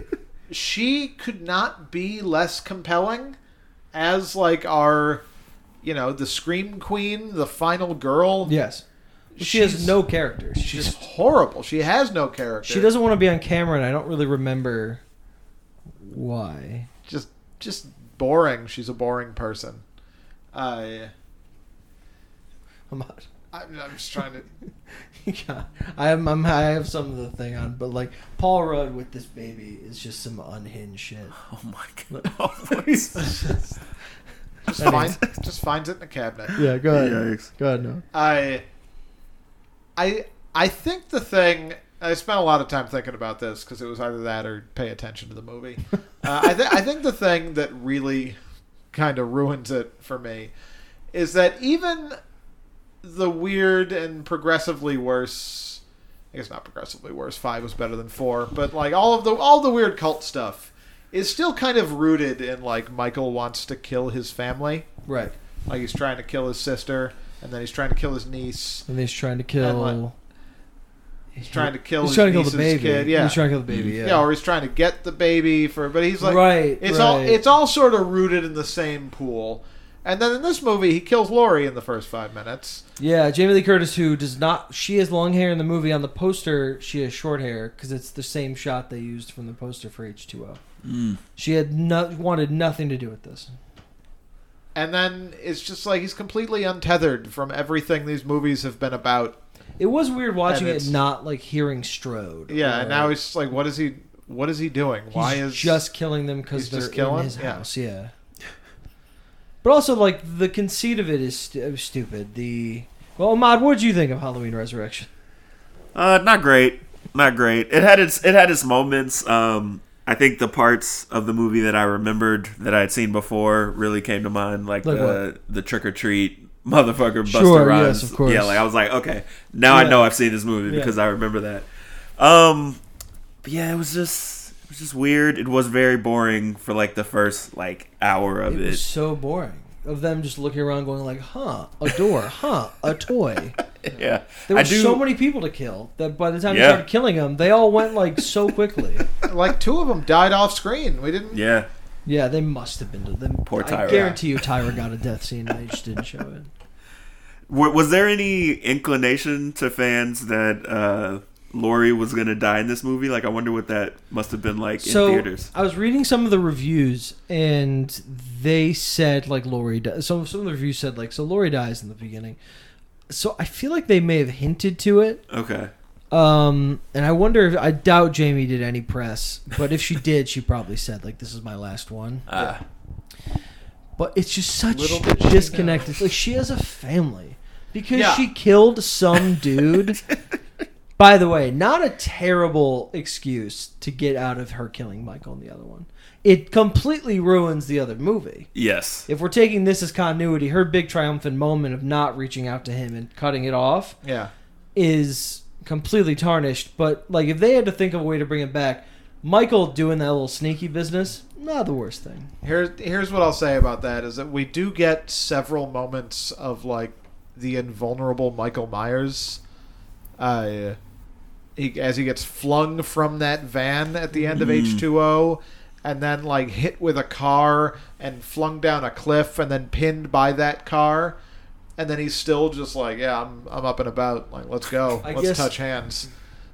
she could not be less compelling as like our you know the scream queen the final girl yes. She has no character. She's She's just, horrible. She has no character. she doesn't want to be on camera, and I don't really remember why. just just boring. She's a boring person. I I'm not. I'm, I'm just trying to. yeah, I am. I'm, I have some of the thing on, but like Paul Rudd with this baby is just some unhinged shit. Oh my god. Oh, what is Just That find just finds it in the cabinet. Yeah, go ahead. Yikes. Go ahead, no. I I I think the thing. I spent a lot of time thinking about this because it was either that or pay attention to the movie. Uh, I, th- I think the thing that really kind of ruins it for me is that even the weird and progressively worse I guess not progressively worse, five was better than four, but like all of the all the weird cult stuff is still kind of rooted in like Michael wants to kill his family. Right. Like he's trying to kill his sister and then he's trying to kill his niece. And then he's trying to kill. like, He's trying to kill He's his trying to kill the baby. kid. Yeah. He's trying to kill the baby. Yeah. yeah. or he's trying to get the baby for but he's like right. it's right. all it's all sort of rooted in the same pool. And then in this movie he kills Laurie in the first five minutes. Yeah, Jamie Lee Curtis, who does not, she has long hair in the movie. On the poster, she has short hair because it's the same shot they used from the poster for H two O. Mm. She had no, wanted nothing to do with this. And then it's just like he's completely untethered from everything these movies have been about. It was weird watching it, not like hearing Strode. Yeah, or- and now it's like, what is he? What is he doing? he's Why is just killing them because he's they're just killing? in his Yeah. house. Yeah. But also, like the conceit of it is stu- stupid. The well, Ahmad, what did you think of Halloween Resurrection? Uh, not great. Not great. It had its it had its moments. Um, I think the parts of the movie that I remembered that I had seen before really came to mind, like, Like the the trick or treat motherfucker Busta Sure, Rhymes. yes, of course. Yeah, like I was like, okay, now Yeah. I know I've seen this movie Yeah. because I remember that. Um, but yeah, it was just it was just weird. It was very boring for like the first like hour of It it. was so boring of them just looking around, going like, "Huh, a door, huh, a toy." yeah, There were do. so many people to kill that by the time Yeah. you started killing them, they all went like so quickly. like two of them died off screen? We didn't. yeah, Yeah, they must have been. Them. Poor Tyra. I guarantee you, Tyra got a death scene. and They just didn't show it. Was there any inclination to fans that uh, Laurie was going to die in this movie? Like, I wonder what that must have been like so in theaters. I was reading some of the reviews, and they said like Laurie. Di- so some of the reviews said like so Laurie dies in the beginning. So I feel like they may have hinted to it. Okay. Um, and I wonder if I doubt Jamie did any press, but if she did, she probably said like, "This is my last one." Ah. But it's just such Little did she disconnect. Like she has a family because Yeah. she killed some dude. By the way, not a terrible excuse to get out of her killing Michael in the other one. It completely ruins the other movie. yes. If we're taking this as continuity, her big triumphant moment of not reaching out to him and cutting it off Yeah. is completely tarnished. But like, if they had to think of a way to bring it back, Michael doing that little sneaky business, not the worst thing. Here's here's what I'll say about that is that we do get several moments of like the invulnerable Michael Myers. Uh, he, as he gets flung from that van at the end of H two O, and then like hit with a car and flung down a cliff and then pinned by that car, and then he's still just like, yeah, I'm I'm up and about, like let's go, I let's guess- touch hands.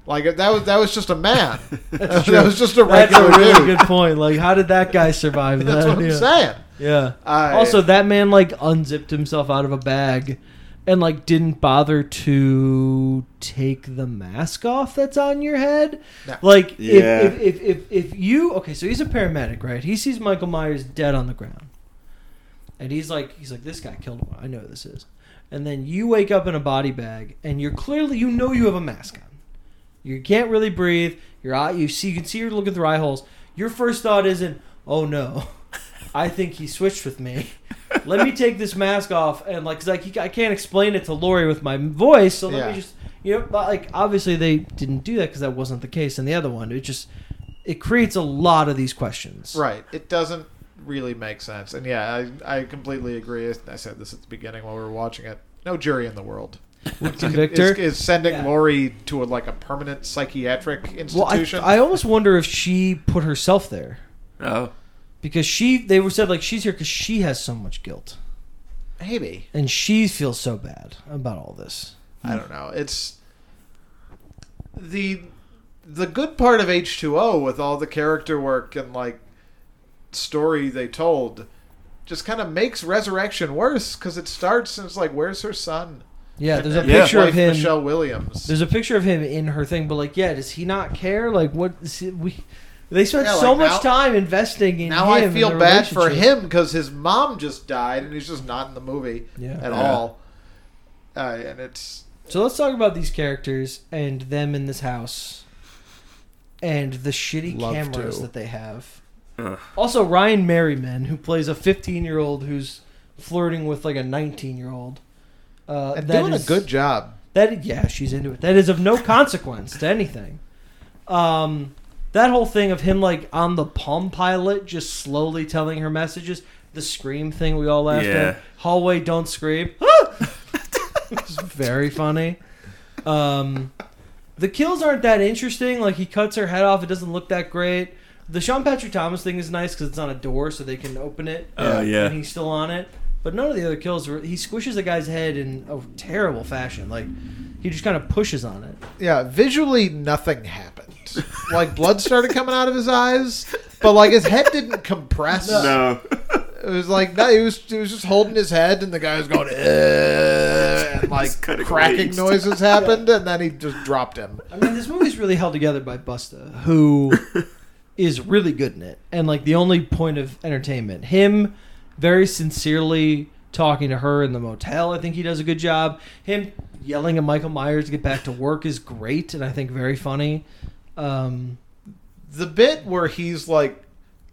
Like that was that was just a man. that true. was just a That's regular a really dude. good point. Like, how did that guy survive That's that? what I'm yeah. saying. Yeah. I- also, that man like unzipped himself out of a bag and like didn't bother to take the mask off that's on your head. No. Like Yeah. if, if, if if if you okay, so he's a paramedic, right? He sees Michael Myers dead on the ground, and he's like, he's like, this guy killed him. I know who this is. And then you wake up in a body bag, and you're clearly you know you have a mask on. You can't really breathe. Your eye, you see, you can see you're looking through eye holes. Your first thought isn't, "Oh no, I think he switched with me. Let me take this mask off." And like, 'cause like I can't explain it to Laurie with my voice, so let Yeah. me just, you know, but like obviously they didn't do that because that wasn't the case in the other one. It just it creates a lot of these questions. Right. It doesn't really makes sense. And yeah, I, I completely agree. I said this at the beginning while we were watching it. No jury in the world Would convict her. is, is sending Yeah. Laurie to a, like a permanent psychiatric institution. Well, I, institution. I almost wonder if she put herself there Oh, because she they were said like she's here because she has so much guilt Maybe. and she feels so bad about all this. I don't know. It's the the good part of H2O with all the character work and like story they told just kind of makes Resurrection worse because it starts and it's like, where's her son? Yeah, there's a And Yeah. picture wife, of him. Michelle Williams. There's a picture of him in her thing, but like, yeah, does he not care? Like, what is he- we? They spent Yeah, so like, much now- time investing in now him I feel bad for him because his mom just died and he's just not in the movie Yeah. at Yeah. all. Uh, and it's So let's talk about these characters and them in this house, and the shitty cameras to. that they have. Ugh. Also, Ryan Merriman, who plays a 15 year old who's flirting with like a 19 year old. Uh, and that doing is- a good job. That yeah, she's into it. That is of no consequence to anything. Um, that whole thing of him like on the Palm Pilot, just slowly telling her messages. The scream thing we all laughed Yeah. at. Hallway, don't scream. it's very funny. Um, the kills aren't that interesting. Like he cuts her head off. It doesn't look that great. The Sean Patrick Thomas thing is nice because it's on a door, so they can open it. Oh, yeah. and he's still on it. But none of the other kills. Were, he squishes the guy's head in a terrible fashion. Like he just kind of pushes on it. Yeah, visually nothing happened. like blood started coming out of his eyes, but like his head didn't compress. no. It was like no, he was he was just holding his head, and the guy was going, "Eh," and like cracking waves. noises happened, and then he just dropped him. I mean, this movie's really held together by Busta, who is really good in it, and like the only point of entertainment. Him very sincerely talking to her in the motel. I think he does a good job. Him yelling at Michael Myers to get back to work is great, and I think very funny. Um, The bit where he's like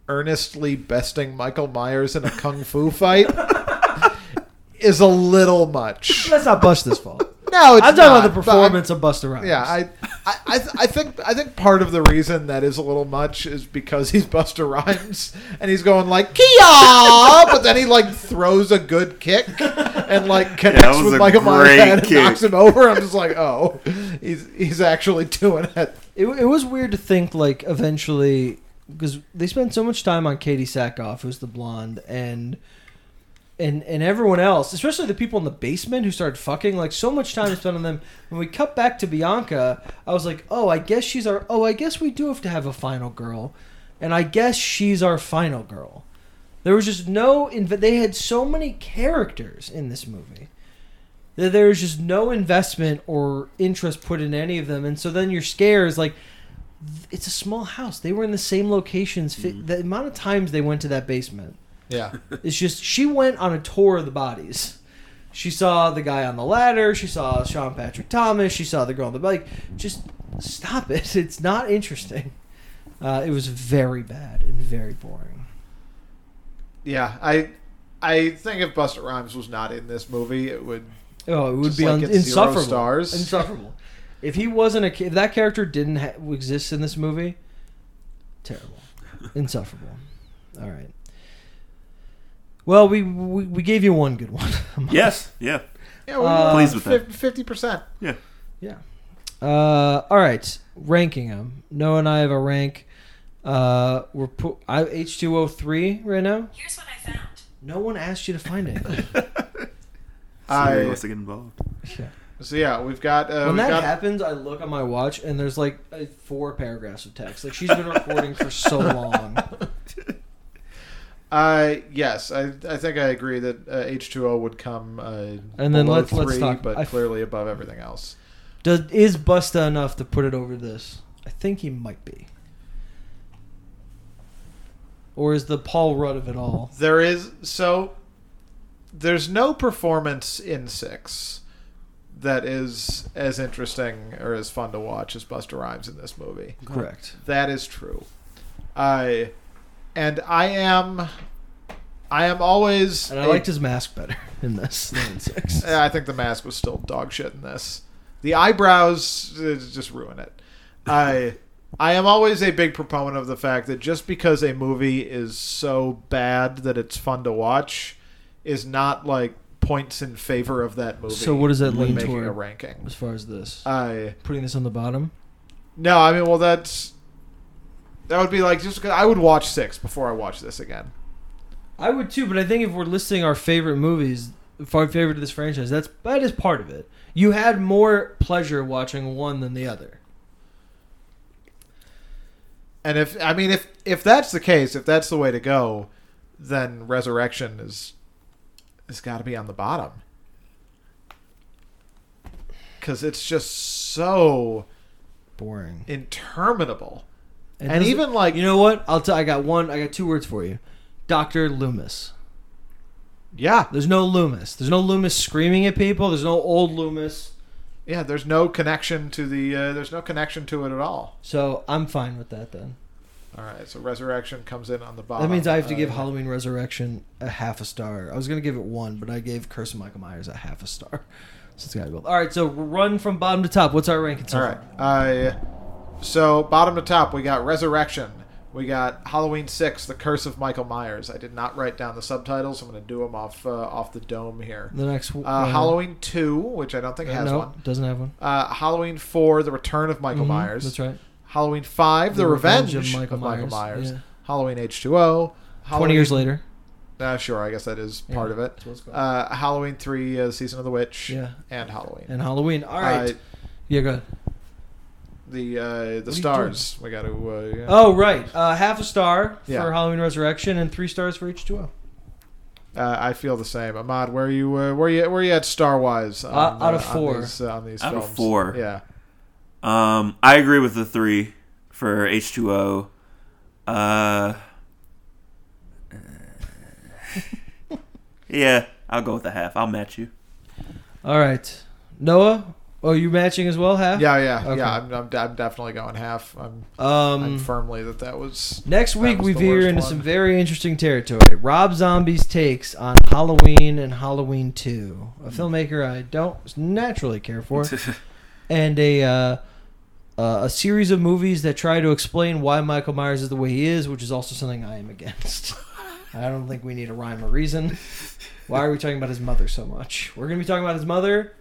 earnestly besting Michael Myers in a kung fu fight is a little much. Let's not bust this fault. No, it's I'm talking not, about the performance of Busta Rhymes. Yeah, I, I, I, th- I think I think part of the reason that is a little much is because he's Busta Rhymes and he's going like Kia, but then he like throws a good kick and like connects was with a Michael Myers' and knocks him over. I'm just like, oh, he's he's actually doing it. it, it was weird to think like eventually because they spent so much time on Katee Sackhoff, who's the blonde, and and and everyone else, especially the people in the basement who started fucking. Like so much time is spent on them. When we cut back to Bianca, I was like, oh, I guess she's our. Oh, I guess we do have to have a final girl, and I guess she's our final girl. There was just no. Inv- they had so many characters in this movie that there was just no investment or interest put in any of them, and so then your scare is like it's a small house. They were in the same locations. Fi mm-hmm. The amount of times they went to that basement. Yeah, It's just she went on a tour of the bodies. She saw the guy on the ladder. She saw Sean Patrick Thomas. She saw the girl on the bike. Just stop it. It's not interesting. Uh, it was very bad and very boring. yeah. I I think if Busta Rhymes was not in this movie, it would. Oh, it would be like un- insufferable. stars. Insufferable. if he wasn't a, if that character didn't ha- exist in this movie, terrible, insufferable. All right. Well, we, we we gave you one good one. Yes. Yeah. Yeah, we Uh, Pleased with that. Fifty percent. Yeah. Yeah. Uh, all right. Ranking them. Noah and I have a rank. Uh, we're pu- I H two O three right now. Here's what I found. No one asked you to find it. Somebody I wants to get involved. yeah. so yeah, we've got uh, when we've that got happens, I look on my watch and there's like uh, four paragraphs of text. Like she's been recording for so long. Uh, yes, I, I think I agree that uh, H2O would come uh, And then let's- let's talk- but I- clearly above everything else. Does is Busta enough to put it over this? I think he might be. Or is the Paul Rudd of it all? There is so there's no performance in six that is as interesting or as fun to watch as Busta Rhymes in this movie. Correct. That is true. I and I am I am always And I a- liked his mask better in this than in six. Yeah, I think the mask was still dog shit in this. The eyebrows uh, just ruin it. I I am always a big proponent of the fact that just because a movie is so bad that it's fun to watch is not like points in favor of that movie. So what does that when lean making toward? a ranking? As far as this, I putting this on the bottom. no, I mean, well, that's that would be like just because I would watch six before I watch this again. I would too, but I think if we're listing our favorite movies, our favorite of this franchise, that's that is part of it. You had more pleasure watching one than the other. And if I mean if if that's the case, if that's the way to go, then Resurrection is has got to be on the bottom because it's just so Boring. interminable. It And even like you know what? I'll tell. I got one. I got two words for you. Doctor Loomis. yeah, There's no Loomis. There's no Loomis screaming at people. There's no old Loomis. yeah. There's no connection to the. Uh, there's no connection to it at all. So I'm fine with that then. All right, so Resurrection comes in on the bottom. That means I have to give Uh, Halloween Resurrection a half a star. I was gonna give it one, but I gave Curse of Michael Myers a half a star. So it's gotta go. All right, so run from bottom to top. What's our ranking? So All right. far? Uh, so bottom to top, we got Resurrection. We got Halloween Six: The Curse of Michael Myers. I did not write down the subtitles. I'm going to do them off uh, off the dome here. The next Uh, Halloween Two, which I don't think has no, one. doesn't have one. Uh, Halloween Four: The Return of Michael Mhm, Myers. That's right. Halloween Five: The, The Revenge, Revenge of of Michael, Michael Myers. Myers, yeah. Halloween H2O. Twenty years later. Uh, sure, I guess that is Yeah, part of it. that's what it's called. Uh, Halloween Three: uh, Season of the Witch. Yeah. And Halloween. And Halloween. All right. Uh, yeah, go ahead. The uh, the stars. We got to. Uh, yeah. Oh, right. Uh, half a star Yeah. for Halloween Resurrection and three stars for H2O. Uh, I feel the same. Ahmad, where you uh, where you where you at star wise? Uh, out of four. on these, uh, on these Out of films? four. Yeah. Um, I agree with the three for H two O. Uh, yeah, I'll go with the half. I'll match you. All right. Noah? Oh, you matching as well, half? Yeah, yeah, Okay. yeah. I'm, I'm, I'm definitely going half. I'm, Um, I'm firmly that that was. Next week was we veer into one. some very interesting territory. Rob Zombie's takes on Halloween and Halloween 2, a filmmaker I don't naturally care for, and a uh, uh, a series of movies that try to explain why Michael Myers is the way he is, which is also something I am against. I don't think we need a rhyme or reason. Why are we talking about his mother so much? We're going to be talking about his mother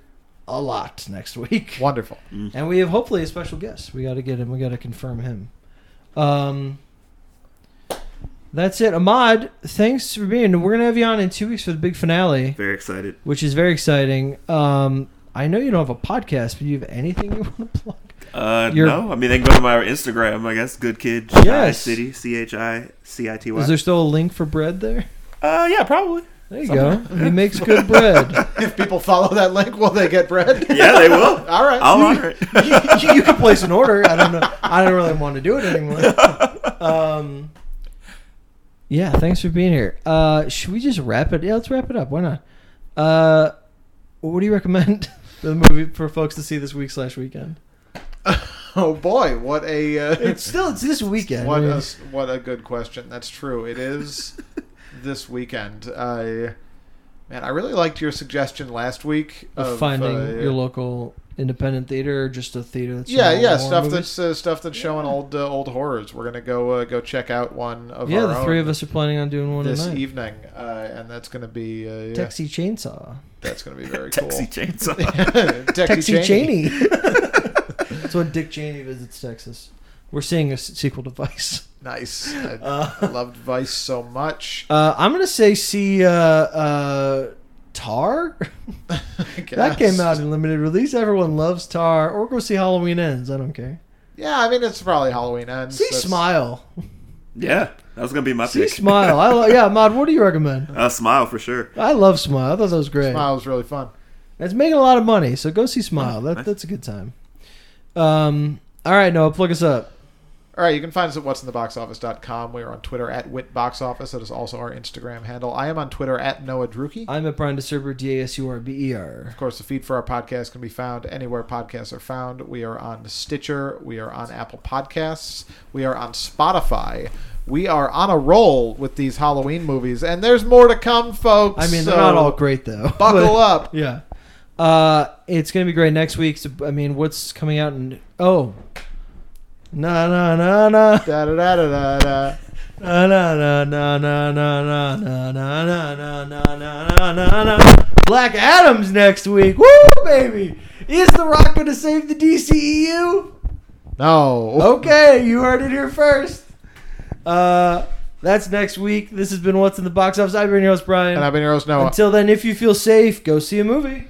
a lot next week. Wonderful. And we have hopefully a special guest. We got to get him. We got to confirm him. Um, that's it. Ahmad, thanks for being. We're gonna have you on in two weeks for the big finale, Very excited. which is very exciting. Um, I know you don't have a podcast, but do you have anything you want to plug? Uh, You're- no, I mean they can go to my Instagram. I guess Good Kid Yes. City C H I C I T Y. Is there still a link for bread there? Uh, yeah, probably. There you go. He makes good bread. if people follow that link, will they get bread? Yeah, they will. All right. I'll honor it. you, you can place an order. I don't know. I don't really want to do it anymore. Um, yeah, thanks for being here. Uh, should we just wrap it? Yeah, let's wrap it up. Why not? Uh, what do you recommend the movie for folks to see this week slash weekend? oh boy, what a uh, It's still it's this weekend. what I mean, a what a good question. That's true. It is this weekend. I man, I really liked your suggestion last week of of finding uh, your local independent theater or just a theater that's yeah, yeah, stuff movies. that's uh, stuff that's showing old uh, old horrors. We're gonna go uh, go check out one of yeah. our The three own of us are planning on doing one this tonight. evening, uh, and that's gonna be uh, yeah, Texie Chainsaw. that's gonna be very cool. Taxi chainsaw. Texie Texie Cheney. Cheney. That's when Dick Cheney visits Texas. We're seeing a sequel to Vice. Nice. I Uh, loved Vice so much. Uh, I'm gonna say see uh, uh, Tar. I that came out in limited release. Everyone loves Tar. Or go see Halloween Ends. I don't care. Yeah, I mean it's probably Halloween ends. See That's- Smile. yeah, That was gonna be my See pick. Smile. I lo- yeah, Mod. What do you recommend? uh, Smile for sure. I love Smile. I thought that was great. Smile was really fun. It's making a lot of money, so go see Smile. Oh, That, nice. That's a good time. Um, all right, Noah, plug us up. All right, you can find us at what'sintheboxoffice.com. We are on Twitter at WitBoxOffice. That is also our Instagram handle. I am on Twitter at Noah Druki. I'm at Brian Dasurber, D A S U R B E R. Of course, the feed for our podcast can be found anywhere podcasts are found. We are on Stitcher. We are on Apple Podcasts. We are on Spotify. We are on a roll with these Halloween movies, and there's more to come, folks. I mean, so they're not all great though. Buckle but- up. Yeah. Uh, it's gonna be great next week. So, I mean, what's coming out? In, oh, na na na na Da da da da da da. na na na na na na na na na na na na na na. Black Adam's next week. Woo, baby! Is The Rock gonna save the DCEU? No. Okay, you heard it here first. Uh, that's next week. This has been What's in the Box Office. I've been your host, Brian. And I've been your host, Noah. Until then, if you feel safe, go see a movie.